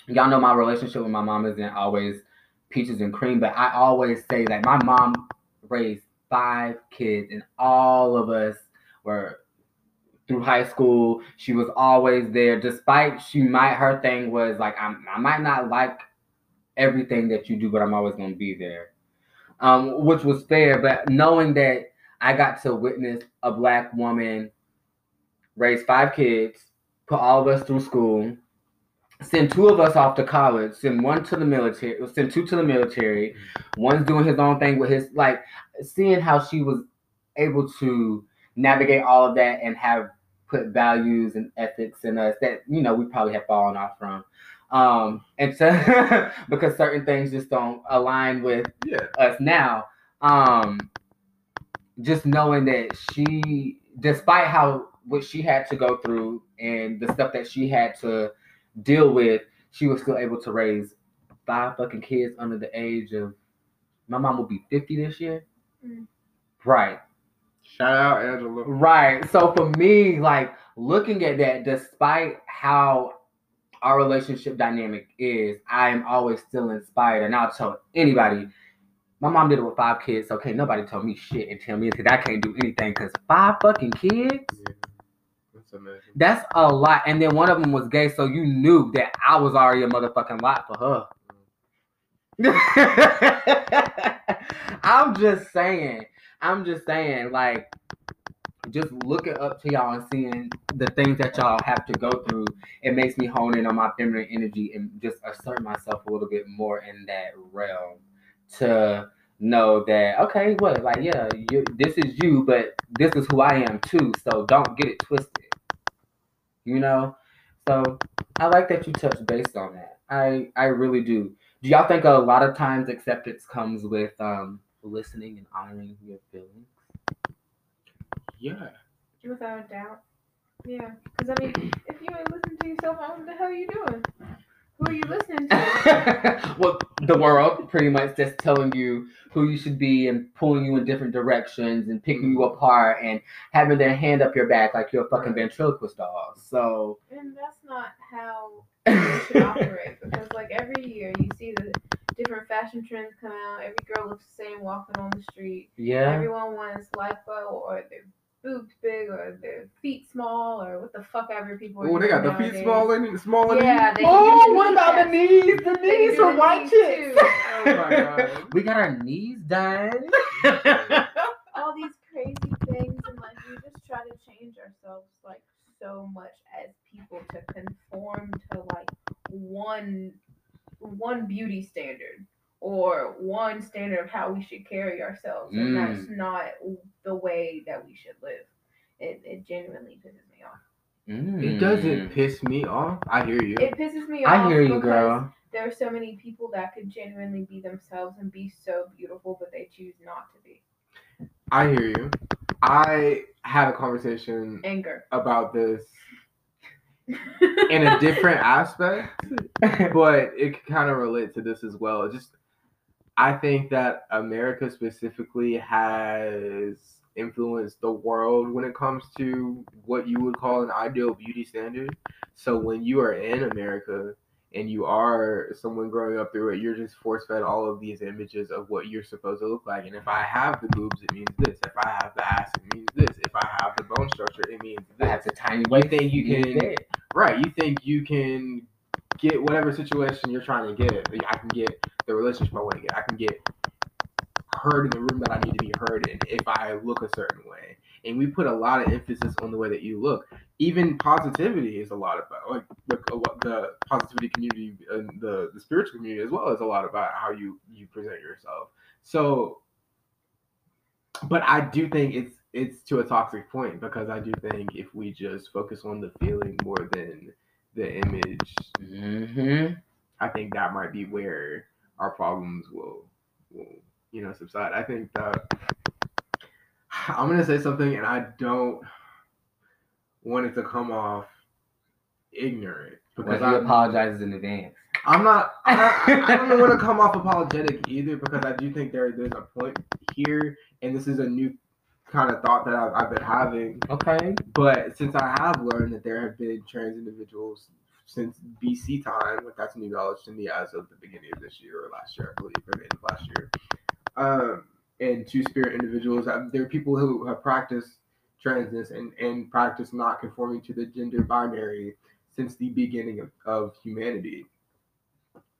y'all know my relationship with my mom isn't always peaches and cream, but I always say that my mom raised five kids and all of us were through high school. She was always there, despite she might her thing was like I'm, I might not like everything that you do, but I'm always gonna be there, um, which was fair. But knowing that I got to witness a black woman raise five kids, put all of us through school, send two of us off to college, send one to the military, send two to the military. One's doing his own thing with his like seeing how she was able to navigate all of that and have put values and ethics in us that you know we probably have fallen off from. Um, and so because certain things just don't align with Yeah. us now. Um, just knowing that she, despite how what she had to go through and the stuff that she had to deal with, she was still able to raise five fucking kids under the age of. My mom will be fifty this year. Mm. Right. Shout out Angela. Right. So for me, like looking at that, despite how our relationship dynamic is, I am always still inspired. And I'll tell anybody, my mom did it with five kids. So can't nobody tell me shit and tell me that I can't do anything because five fucking kids, Yeah. That's amazing. that's a lot. And then one of them was gay, so you knew that I was already a motherfucking lot for her. I'm just saying. I'm just saying, like, just looking up to y'all and seeing the things that y'all have to go through, it makes me hone in on my feminine energy and just assert myself a little bit more in that realm to know that okay, what like yeah, you this is you, but this is who I am too. So don't get it twisted. You know. So I like that you touched based on that. I I really do. Do y'all think a lot of times acceptance comes with um listening and honoring your feelings? Yeah. Without a doubt. Yeah. Because, I mean, if you ain't listening to yourself, what the hell are you doing? Who are you listening to? well, the world pretty much just telling you who you should be and pulling you in different directions and picking you mm-hmm. apart and having their hand up your back like you're a fucking ventriloquist doll. So and that's not how you should operate. Because, like, every year you see the different fashion trends come out. Every girl looks the same walking on the street. yeah, Everyone wants lipo or their boobs big or their feet small or what the fuck ever people are Oh, they got the doing feet nowadays. small and small and Yeah, they oh, can do what about the knees? The They can knees do for white knees, chicks. Oh my God. we got our knees done. all these crazy things and like we just try to change ourselves like so much as people to conform to like one one beauty standard or one standard of how we should carry ourselves and mm. that's not the way that we should live it, it genuinely pisses me off mm. It doesn't piss me off. I hear you. it pisses me off I hear you, girl. there are so many people that could genuinely be themselves and be so beautiful but they choose not to be I hear you. I had a conversation anger about this in a different aspect, but it kind of relate to this as well. Just I think that America specifically has influenced the world when it comes to what you would call an ideal beauty standard. So when you are in America and you are someone growing up through it, you're just force fed all of these images of what you're supposed to look like. And if I have the boobs, it means this. If I have the ass, it means this. If I have the bone structure, it means this. have the tiny waist. think you can-. Right. You think you can get whatever situation you're trying to get. I can get the relationship I want to get. I can get heard in the room that I need to be heard in if I look a certain way. And we put a lot of emphasis on the way that you look. Even positivity is a lot about like the, the positivity community and the, the spiritual community as well is a lot about how you you present yourself. So but I do think it's it's to a toxic point because I do think if we just focus on the feeling more than the image, Mhm. I think that might be where our problems will will you know subside. I think that I'm gonna say something and I don't want it to come off ignorant Because he I'm, apologizes in advance. I'm not. I, I don't want to come off apologetic either because I do think there there's a point here, and this is a new kind of thought that I've, I've been having. Okay. But since I have learned that there have been trans individuals since BC time, like that's new knowledge to me as of the beginning of this year or last year, I believe, or the end of last year. Um, and two spirit individuals, uh, there are people who have practiced transness and, and practiced not conforming to the gender binary since the beginning of, of humanity.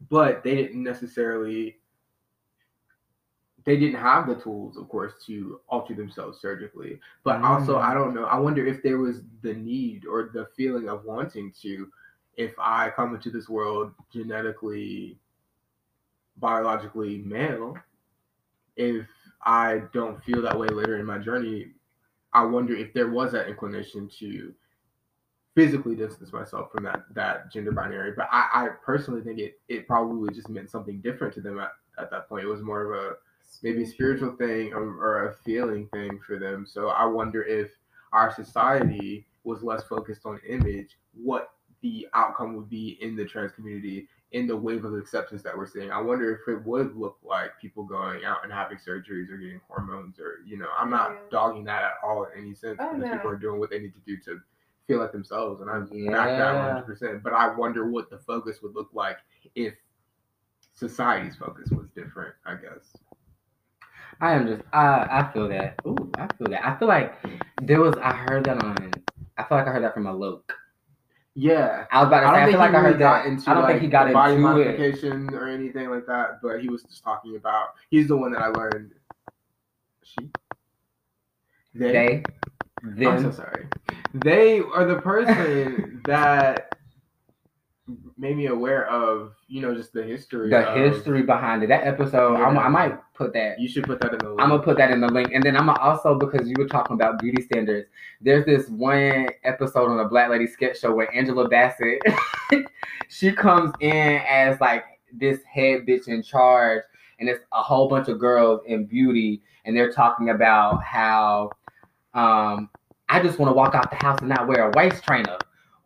But they didn't necessarily they didn't have the tools, of course, to alter themselves surgically. But also, Mm. I don't know. I wonder if there was the need or the feeling of wanting to, if I come into this world genetically, biologically male, if I don't feel that way later in my journey, I wonder if there was that inclination to physically distance myself from that that gender binary. But I, I personally think it it probably just meant something different to them at, at that point. It was more of a maybe a spiritual thing or, or a feeling thing for them. So I wonder if our society was less focused on image, what the outcome would be in the trans community in the wave of acceptance that we're seeing. I wonder if it would look like people going out and having surgeries or getting hormones or you know, I'm not Yeah. dogging that at all in any sense Oh, because no. people are doing what they need to do to feel like themselves and I'm back Yeah. that 100%. But I wonder what the focus would look like if society's focus was different, I guess. I am just I I feel that. Ooh, I feel that. I feel like there was I heard that on I feel like I heard that from Alok. Yeah. I was about to I say I, don't think feel like he I heard got that. into I don't like, think he got body into it. modification or anything like that, but he was just talking about he's the one that I learned she They, I'm so sorry. They are the person that made me aware of, you know, just the history. the of- history behind it. That episode, I'm, Yeah. I might put that. You should put that in the. I'm gonna put that in the link, and then I'm gonna also because you were talking about beauty standards. There's this one episode on the Black Lady Sketch Show where Angela Bassett, she comes in as like this head bitch in charge, and it's a whole bunch of girls in beauty, and they're talking about how, um, I just want to walk out the house and not wear a waist trainer.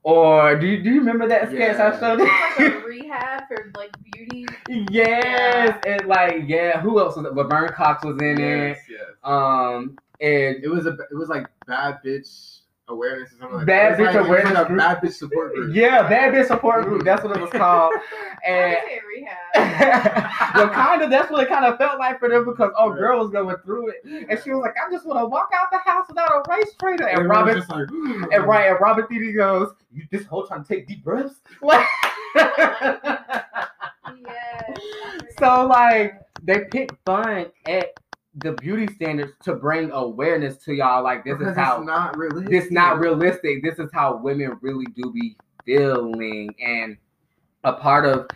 Or do you, do you remember that sketch I showed It's you? like a rehab for like beauty. Yes, and like yeah, who else was it? Laverne Cox was in it. yes, yes. Um, and It was a. It was like bad bitch awareness or something like Bad that. Bitch like- awareness like a group. bad bitch support group. yeah, Bad Bitch Support Group. That's what it was called. I And rehab. well, kind of. That's what it kind of felt like for them because oh, Right. girl was going through it, and she was like, I just want to walk out the house without a race trainer. And Everyone was Robin, just like, and right, and Robin Thede goes, you this whole time take deep breaths. Like, Yes. so like they pick fun at the beauty standards to bring awareness to y'all. Like this because is how it's not realistic. this not realistic. This is how women really do be feeling, and a part of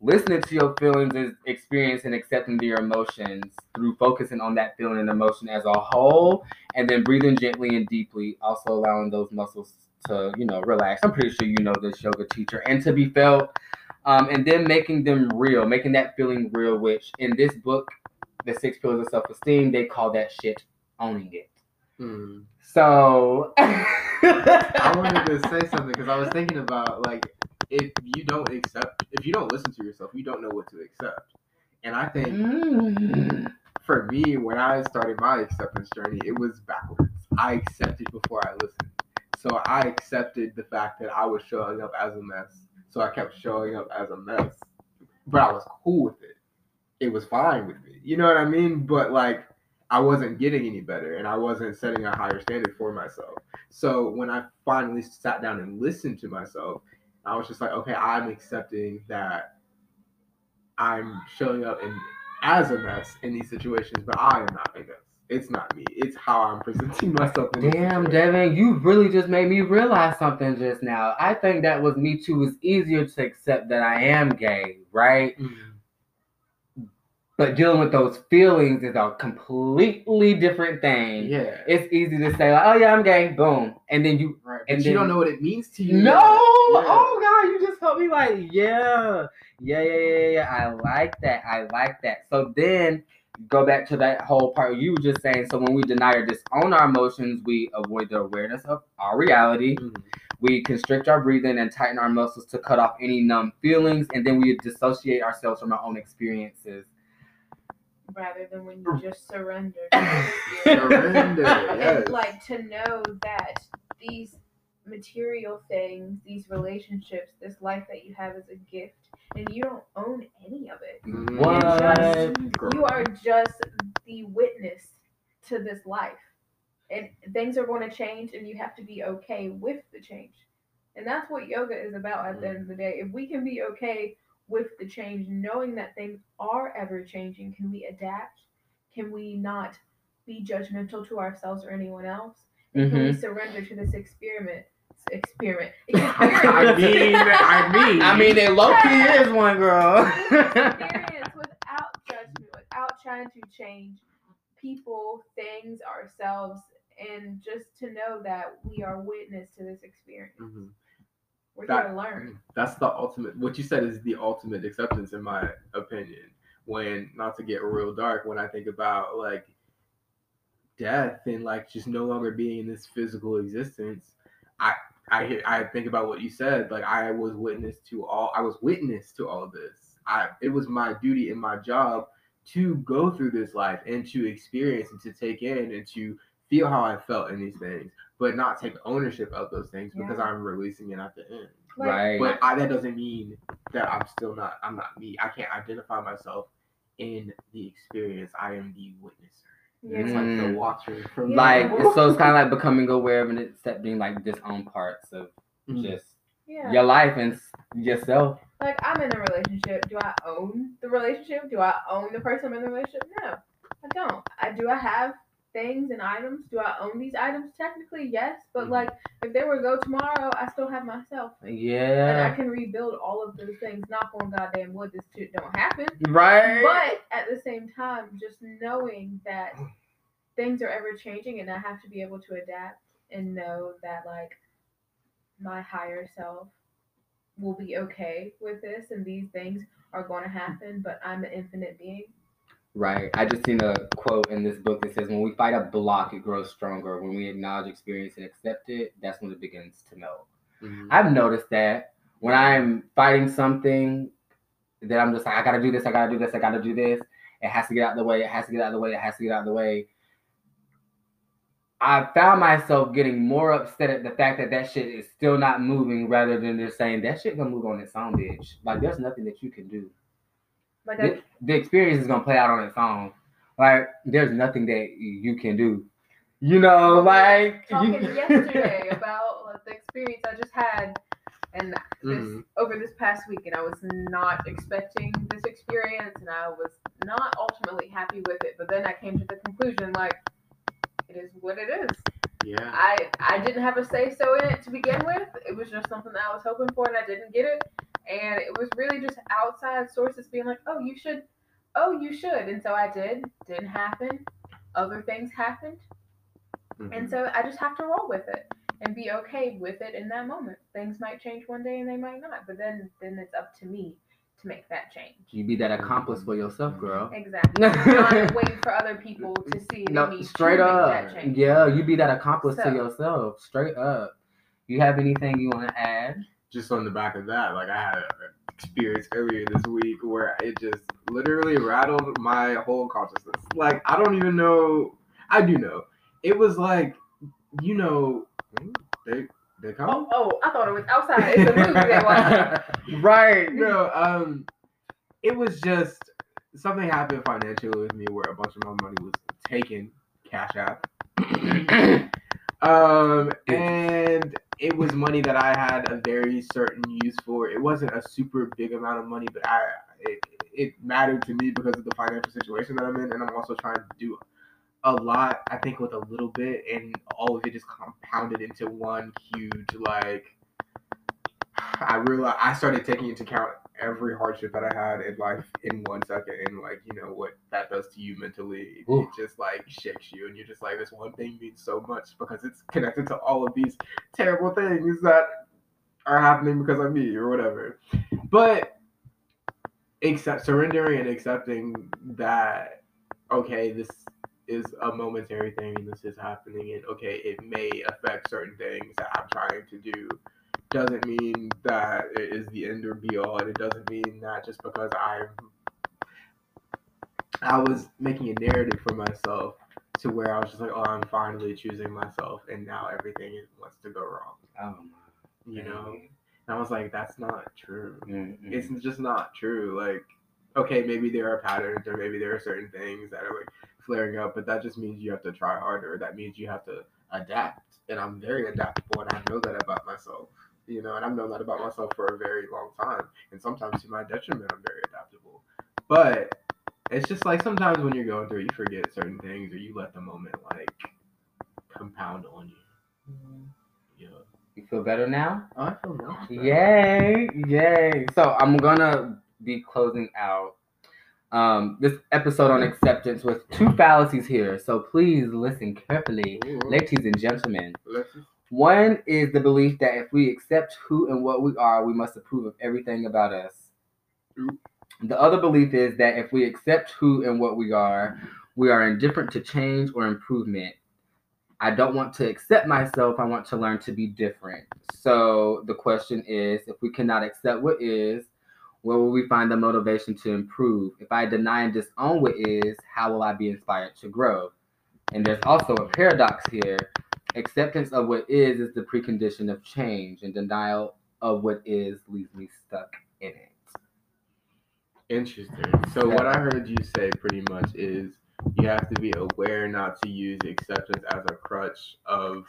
listening to your feelings is experiencing accepting your emotions through focusing on that feeling and emotion as a whole, and then breathing gently and deeply, also allowing those muscles to you know relax. I'm pretty sure you know this yoga teacher, and to be felt. Um, and then making them real, making that feeling real, which in this book, The Six Pillars of Self Esteem, they call that shit owning it. Hmm. So I wanted to say something because I was thinking about like if you don't accept, if you don't listen to yourself, you don't know what to accept. And I think Mm. for me, when I started my acceptance journey, it was backwards. I accepted before I listened. So I accepted the fact that I was showing up as a mess. So I kept showing up as a mess. But I was cool with it. It was fine with me. You know what I mean? But like I wasn't getting any better and I wasn't setting a higher standard for myself. So when I finally sat down and listened to myself, I was just like, okay, I'm accepting that I'm showing up in as a mess in these situations, but I am not a mess. It's not me. It's how I'm presenting myself. In Damn. Devon, you really just made me realize something just now. I think that was me too. It's easier to accept that I am gay, right? Mhm. But dealing with those feelings is a completely different thing. Yeah. It's easy to say like, "Oh yeah, I'm gay," boom, and then you right. and But you don't know what it means to you. No! Yeah. Oh god, you just helped me like, yeah. Yeah, yeah, yeah, yeah. I like that. I like that. So then go back to that whole part you were just saying. So when we deny or disown our emotions, we avoid the awareness of our reality. Mhm. We constrict our breathing and tighten our muscles to cut off any numb feelings, and then we dissociate ourselves from our own experiences. Rather than when you just surrender. to the spirit. Surrender. yes. and like to know that these material things, these relationships, this life that you have is a gift, and you don't own any of it. What? You are just the witness to this life, and things are going to change, and you have to be okay with the change. And that's what yoga is about at the end of the day. If we can be okay with the change, knowing that things are ever changing, can we adapt? can we not be judgmental to ourselves or anyone else? And Can we Mhm. surrender to this experiment? Experiment. I mean, I mean, I mean, it low key is one girl. experience without judgment, without trying to change people, things, ourselves, and just to know that we are witness to this experience. Mhm. We're That- to learn. That's the ultimate. What you said is the ultimate acceptance, in my opinion. When not to get real dark, when I think about like death and like just no longer being in this physical existence, I I hear- I think about what you said. Like I was witness to all. I was witness to all of this. I it was my duty and my job to go through this life and to experience and to take in and to feel how I felt in these things, but not take ownership of those things because I'm releasing it at the end. Right. But I, that doesn't mean that I'm still not. I'm not me. I can't identify myself in the experience. I am the witnesser. It's Yeah. like the Mm. watcher from like Yeah. so it's kind of like becoming aware of and accepting like just own parts of Mhm. just Yeah. your life and yourself Like I'm in a relationship. Do I own the relationship? Do I own the person I'm in the relationship? No, I don't. I do. I have things and items. Do I own these items? Technically, yes. But Mhm. like, if they were to go tomorrow, I still have myself, Yeah. and I can rebuild all of those things. Knock on goddamn wood, this shit don't happen. right But at the same time, just knowing that things are ever changing, and I have to be able to adapt and know that like my higher self will be okay with this, and these things are going to happen. But I'm an infinite being. Right i just seen a quote in this book that says when we fight a block it grows stronger when we acknowledge experience and accept it that's when it begins to melt Mhm. I've noticed that when I'm fighting something that I'm just like, I gotta do this, I gotta do this, I gotta do this. It has to get out of the way, it has to get out of the way, it has to get out of the way. I found myself getting more upset at the fact that that shit is still not moving rather than just saying that shit gonna move on its own, bitch. Like there's nothing that you can do. Like I, The, the experience is gonna play out on its own. Like there's nothing that you can do. You know, like talking you- yesterday about like, the experience I just had, and this Mhm. over this past week, and I was not expecting this experience, and I was not ultimately happy with it. But then I came to the conclusion, like, it is what it is. Yeah. I I didn't have a say so in it to begin with. It was just something that I was hoping for, and I didn't get it. And it was really just outside sources being like, "Oh, you should, oh, you should," and so I did. Didn't happen. Other things happened. Mhm. And so I just have to roll with it and be okay with it in that moment. Things might change one day and they might not, but then then it's up to me to make that change. you be that accomplice for yourself, girl. Exactly. Not waiting for other people to see No, me straight up. make that change. Yeah, you be that accomplice to yourself. Straight up. You have anything you want to add? Just on the back of that, like I had an experience earlier this week where it just literally rattled my whole consciousness. Like I don't even know. I do know. It was like, you know, they they come. Oh, oh, I thought it was outside. It's a movie they watched. right. No, um, it was just something happened financially with me where a bunch of my money was taken, cash app. Um, and it was money that I had a very certain use for. It wasn't a super big amount of money, but I it, it mattered to me because of the financial situation that I'm in, and I'm also trying to do a lot. I think with a little bit, and all of it just compounded into one huge like. I realized I started taking into account every hardship that I had in life in one second, and like you know what that does to you mentally. Ooh. It just like shakes you, and you're just like, this one thing means so much because it's connected to all of these terrible things that are happening because of me or whatever. But accept surrendering and accepting that okay, this is a momentary thing and this is happening, and okay, it may affect certain things that I'm trying to do doesn't mean that it is the end or be all, and it doesn't mean that just because I'm I was making a narrative for myself to where I was just like, oh, I'm finally choosing myself, and now everything wants to go wrong, Oh you know. And I was like, that's not true. Mm-mm. It's just not true. Like, okay, maybe there are patterns, or maybe there are certain things that are like flaring up, but that just means you have to try harder. That means you have to adapt, and I'm very adaptable, and I know that about myself you know, and I've known that about myself for a very long time. And sometimes to my detriment, I'm very adaptable. But It's just like sometimes when you're going through it, you forget certain things or you let the moment like compound on you. Yeah. You feel better now? Oh, I feel much better. Yay, yay. So I'm gonna be closing out um, this episode on acceptance with two fallacies here. So please listen carefully, Ooh. ladies and gentlemen. One is the belief that if we accept who and what we are, we must approve of everything about us. The other belief is that if we accept who and what we are, we are indifferent to change or improvement. I don't want to accept myself, I want to learn to be different. So the question is if we cannot accept what is, where will we find the motivation to improve? If I deny and disown what is, how will I be inspired to grow? And there's also a paradox here. Acceptance of what is is the precondition of change, and denial of what is leaves me stuck in it. Interesting. So what I heard you say pretty much is you have to be aware not to use acceptance as a crutch of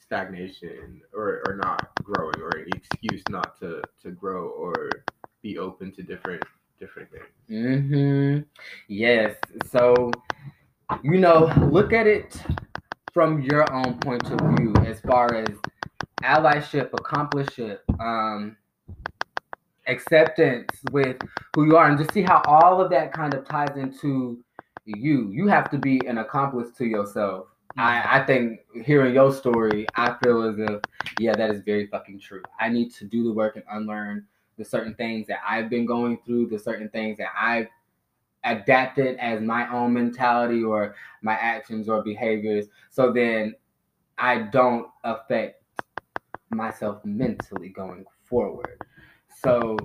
stagnation or, or not growing or an excuse not to, to grow or be open to different different things. Mm-hmm. Yes. So, you know, look at it from your own point of view as far as allyship, accompliceship, um, acceptance with who you are, and just see how all of that kind of ties into you. You have to be an accomplice to yourself. I, I think hearing your story, I feel as if, yeah, that is very fucking true. I need to do the work and unlearn the certain things that I've been going through, the certain things that I've adapted as my own mentality or my actions or behaviors. So then I don't affect myself mentally going forward. So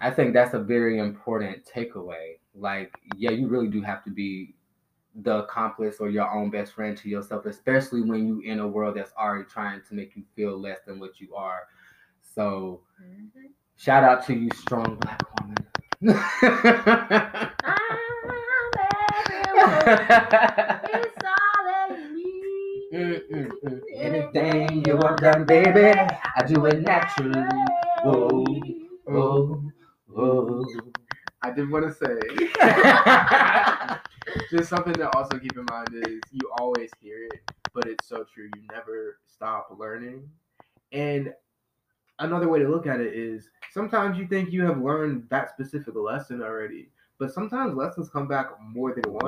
I think that's a very important takeaway. Like, yeah, you really do have to be the accomplice or your own best friend to yourself, especially when you in a world that's already trying to make you feel less than what you are. So Mhm. shout out to you, strong black woman. It's all that you need. Mm-mm-mm. Anything you want done, baby, I do it naturally. Whoa, whoa, whoa. I did want to say just something to also keep in mind is you always hear it, but it's so true. You never stop learning. And another way to look at it is sometimes you think you have learned that specific lesson already, but sometimes lessons come back more than once.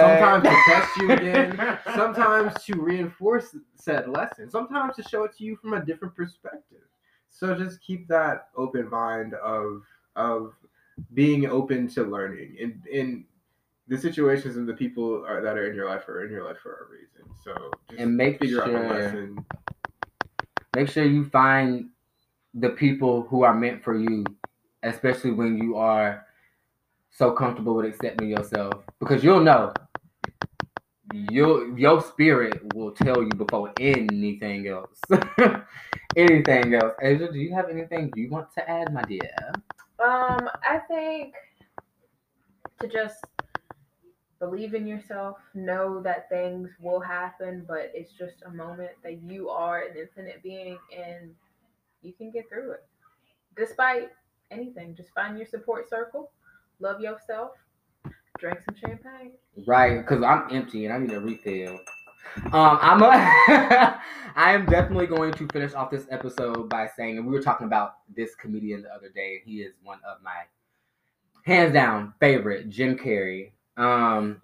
Sometimes to test you again, Sometimes to reinforce said lesson, sometimes to show it to you from a different perspective. So just keep that open mind of of being open to learning and in the situations and the people are, that are in your life are in your life for a reason. So just And make figure out the sure- lesson. make sure you find the people who are meant for you, especially when you are so comfortable with accepting yourself, because you'll know. Your your spirit will tell you before anything else. anything else. Asia, do you have anything you want to add, my dear? Um, I think to just believe in yourself, know that things will happen, but it's just a moment that you are an infinite being and you can get through it. Despite anything, just find your support circle, love yourself, drink some champagne. Right, because I'm empty and I need a refill. Um, I'm a, I am definitely going to finish off this episode by saying, and we were talking about this comedian the other day, and he is one of my hands down favorite, Jim Carrey. Um,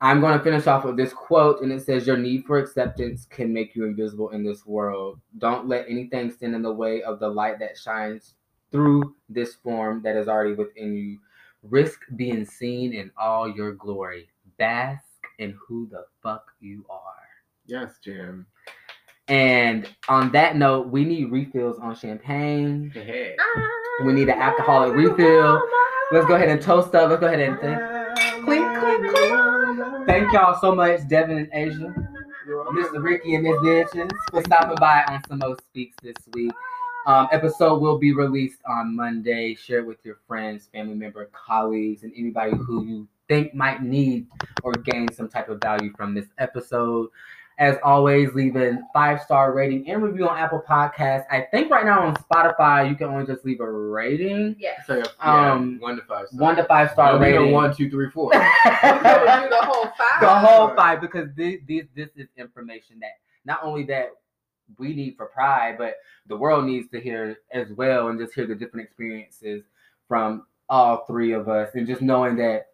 I'm going to finish off with this quote, and it says, "Your need for acceptance can make you invisible in this world. Don't let anything stand in the way of the light that shines through this form that is already within you. Risk being seen in all your glory. Bask in who the fuck you are." Yes, Jim. And on that note, we need refills on champagne. Hey. We need an alcoholic refill. Let's go ahead and toast up. Let's go ahead and thank, clink, clink, clink. thank y'all so much, Devon and Asia, Mr. Ricky and Miss Bitches, for stopping by on Sum'MO Speaks this week. Um, episode will be released on Monday. Share it with your friends, family member, colleagues, and anybody who you think might need or gain some type of value from this episode. As always, leave a five star rating and review on Apple Podcasts. I think right now on Spotify, you can only just leave a rating. Yes. So yeah, yeah, Um, one to five. stars. One to five star No, rating. go one, two, three, four. We would do the whole five. the whole five because this, this this is information that not only that we need for pride, but the world needs to hear as well, and just hear the different experiences from all three of us, and just knowing that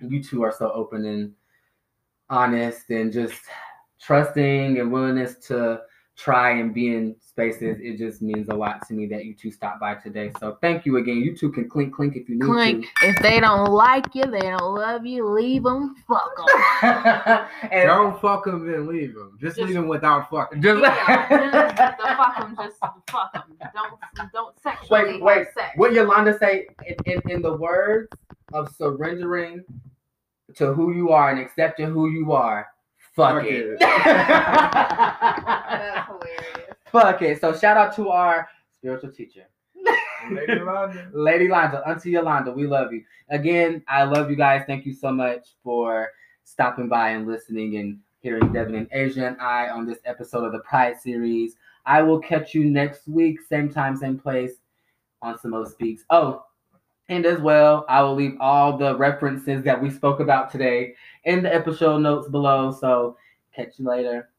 you two are so open and honest, and just trusting and willingness to try and be in spaces. It just means a lot to me that you two stopped by today. So thank you again. You two can clink clink if you need to. Clink. If they don't like you, they don't love you, leave them, fuck them. and Don't fuck them, then leave them. Just, Just- leave them without fucking. just Yeah, the fuck them, just fuck them. Don't don't sexually Wait, wait. have sex. What Yolanda say in, in, in the words of surrendering to who you are and accepting who you are? Fuck, Fuck it. it. That's hilarious. Fuck it. So shout out to our spiritual teacher. Lady Londa. Lady Londa, Auntie Yolanda, we love you. Again, I love you guys. Thank you so much for stopping by and listening and hearing Devon and Asia and I on this episode of the Pride series. I will catch you next week, same time, same place on Sum'MO Speaks. Oh, and as well, I will leave all the references that we spoke about today in the episode notes below. So catch you later.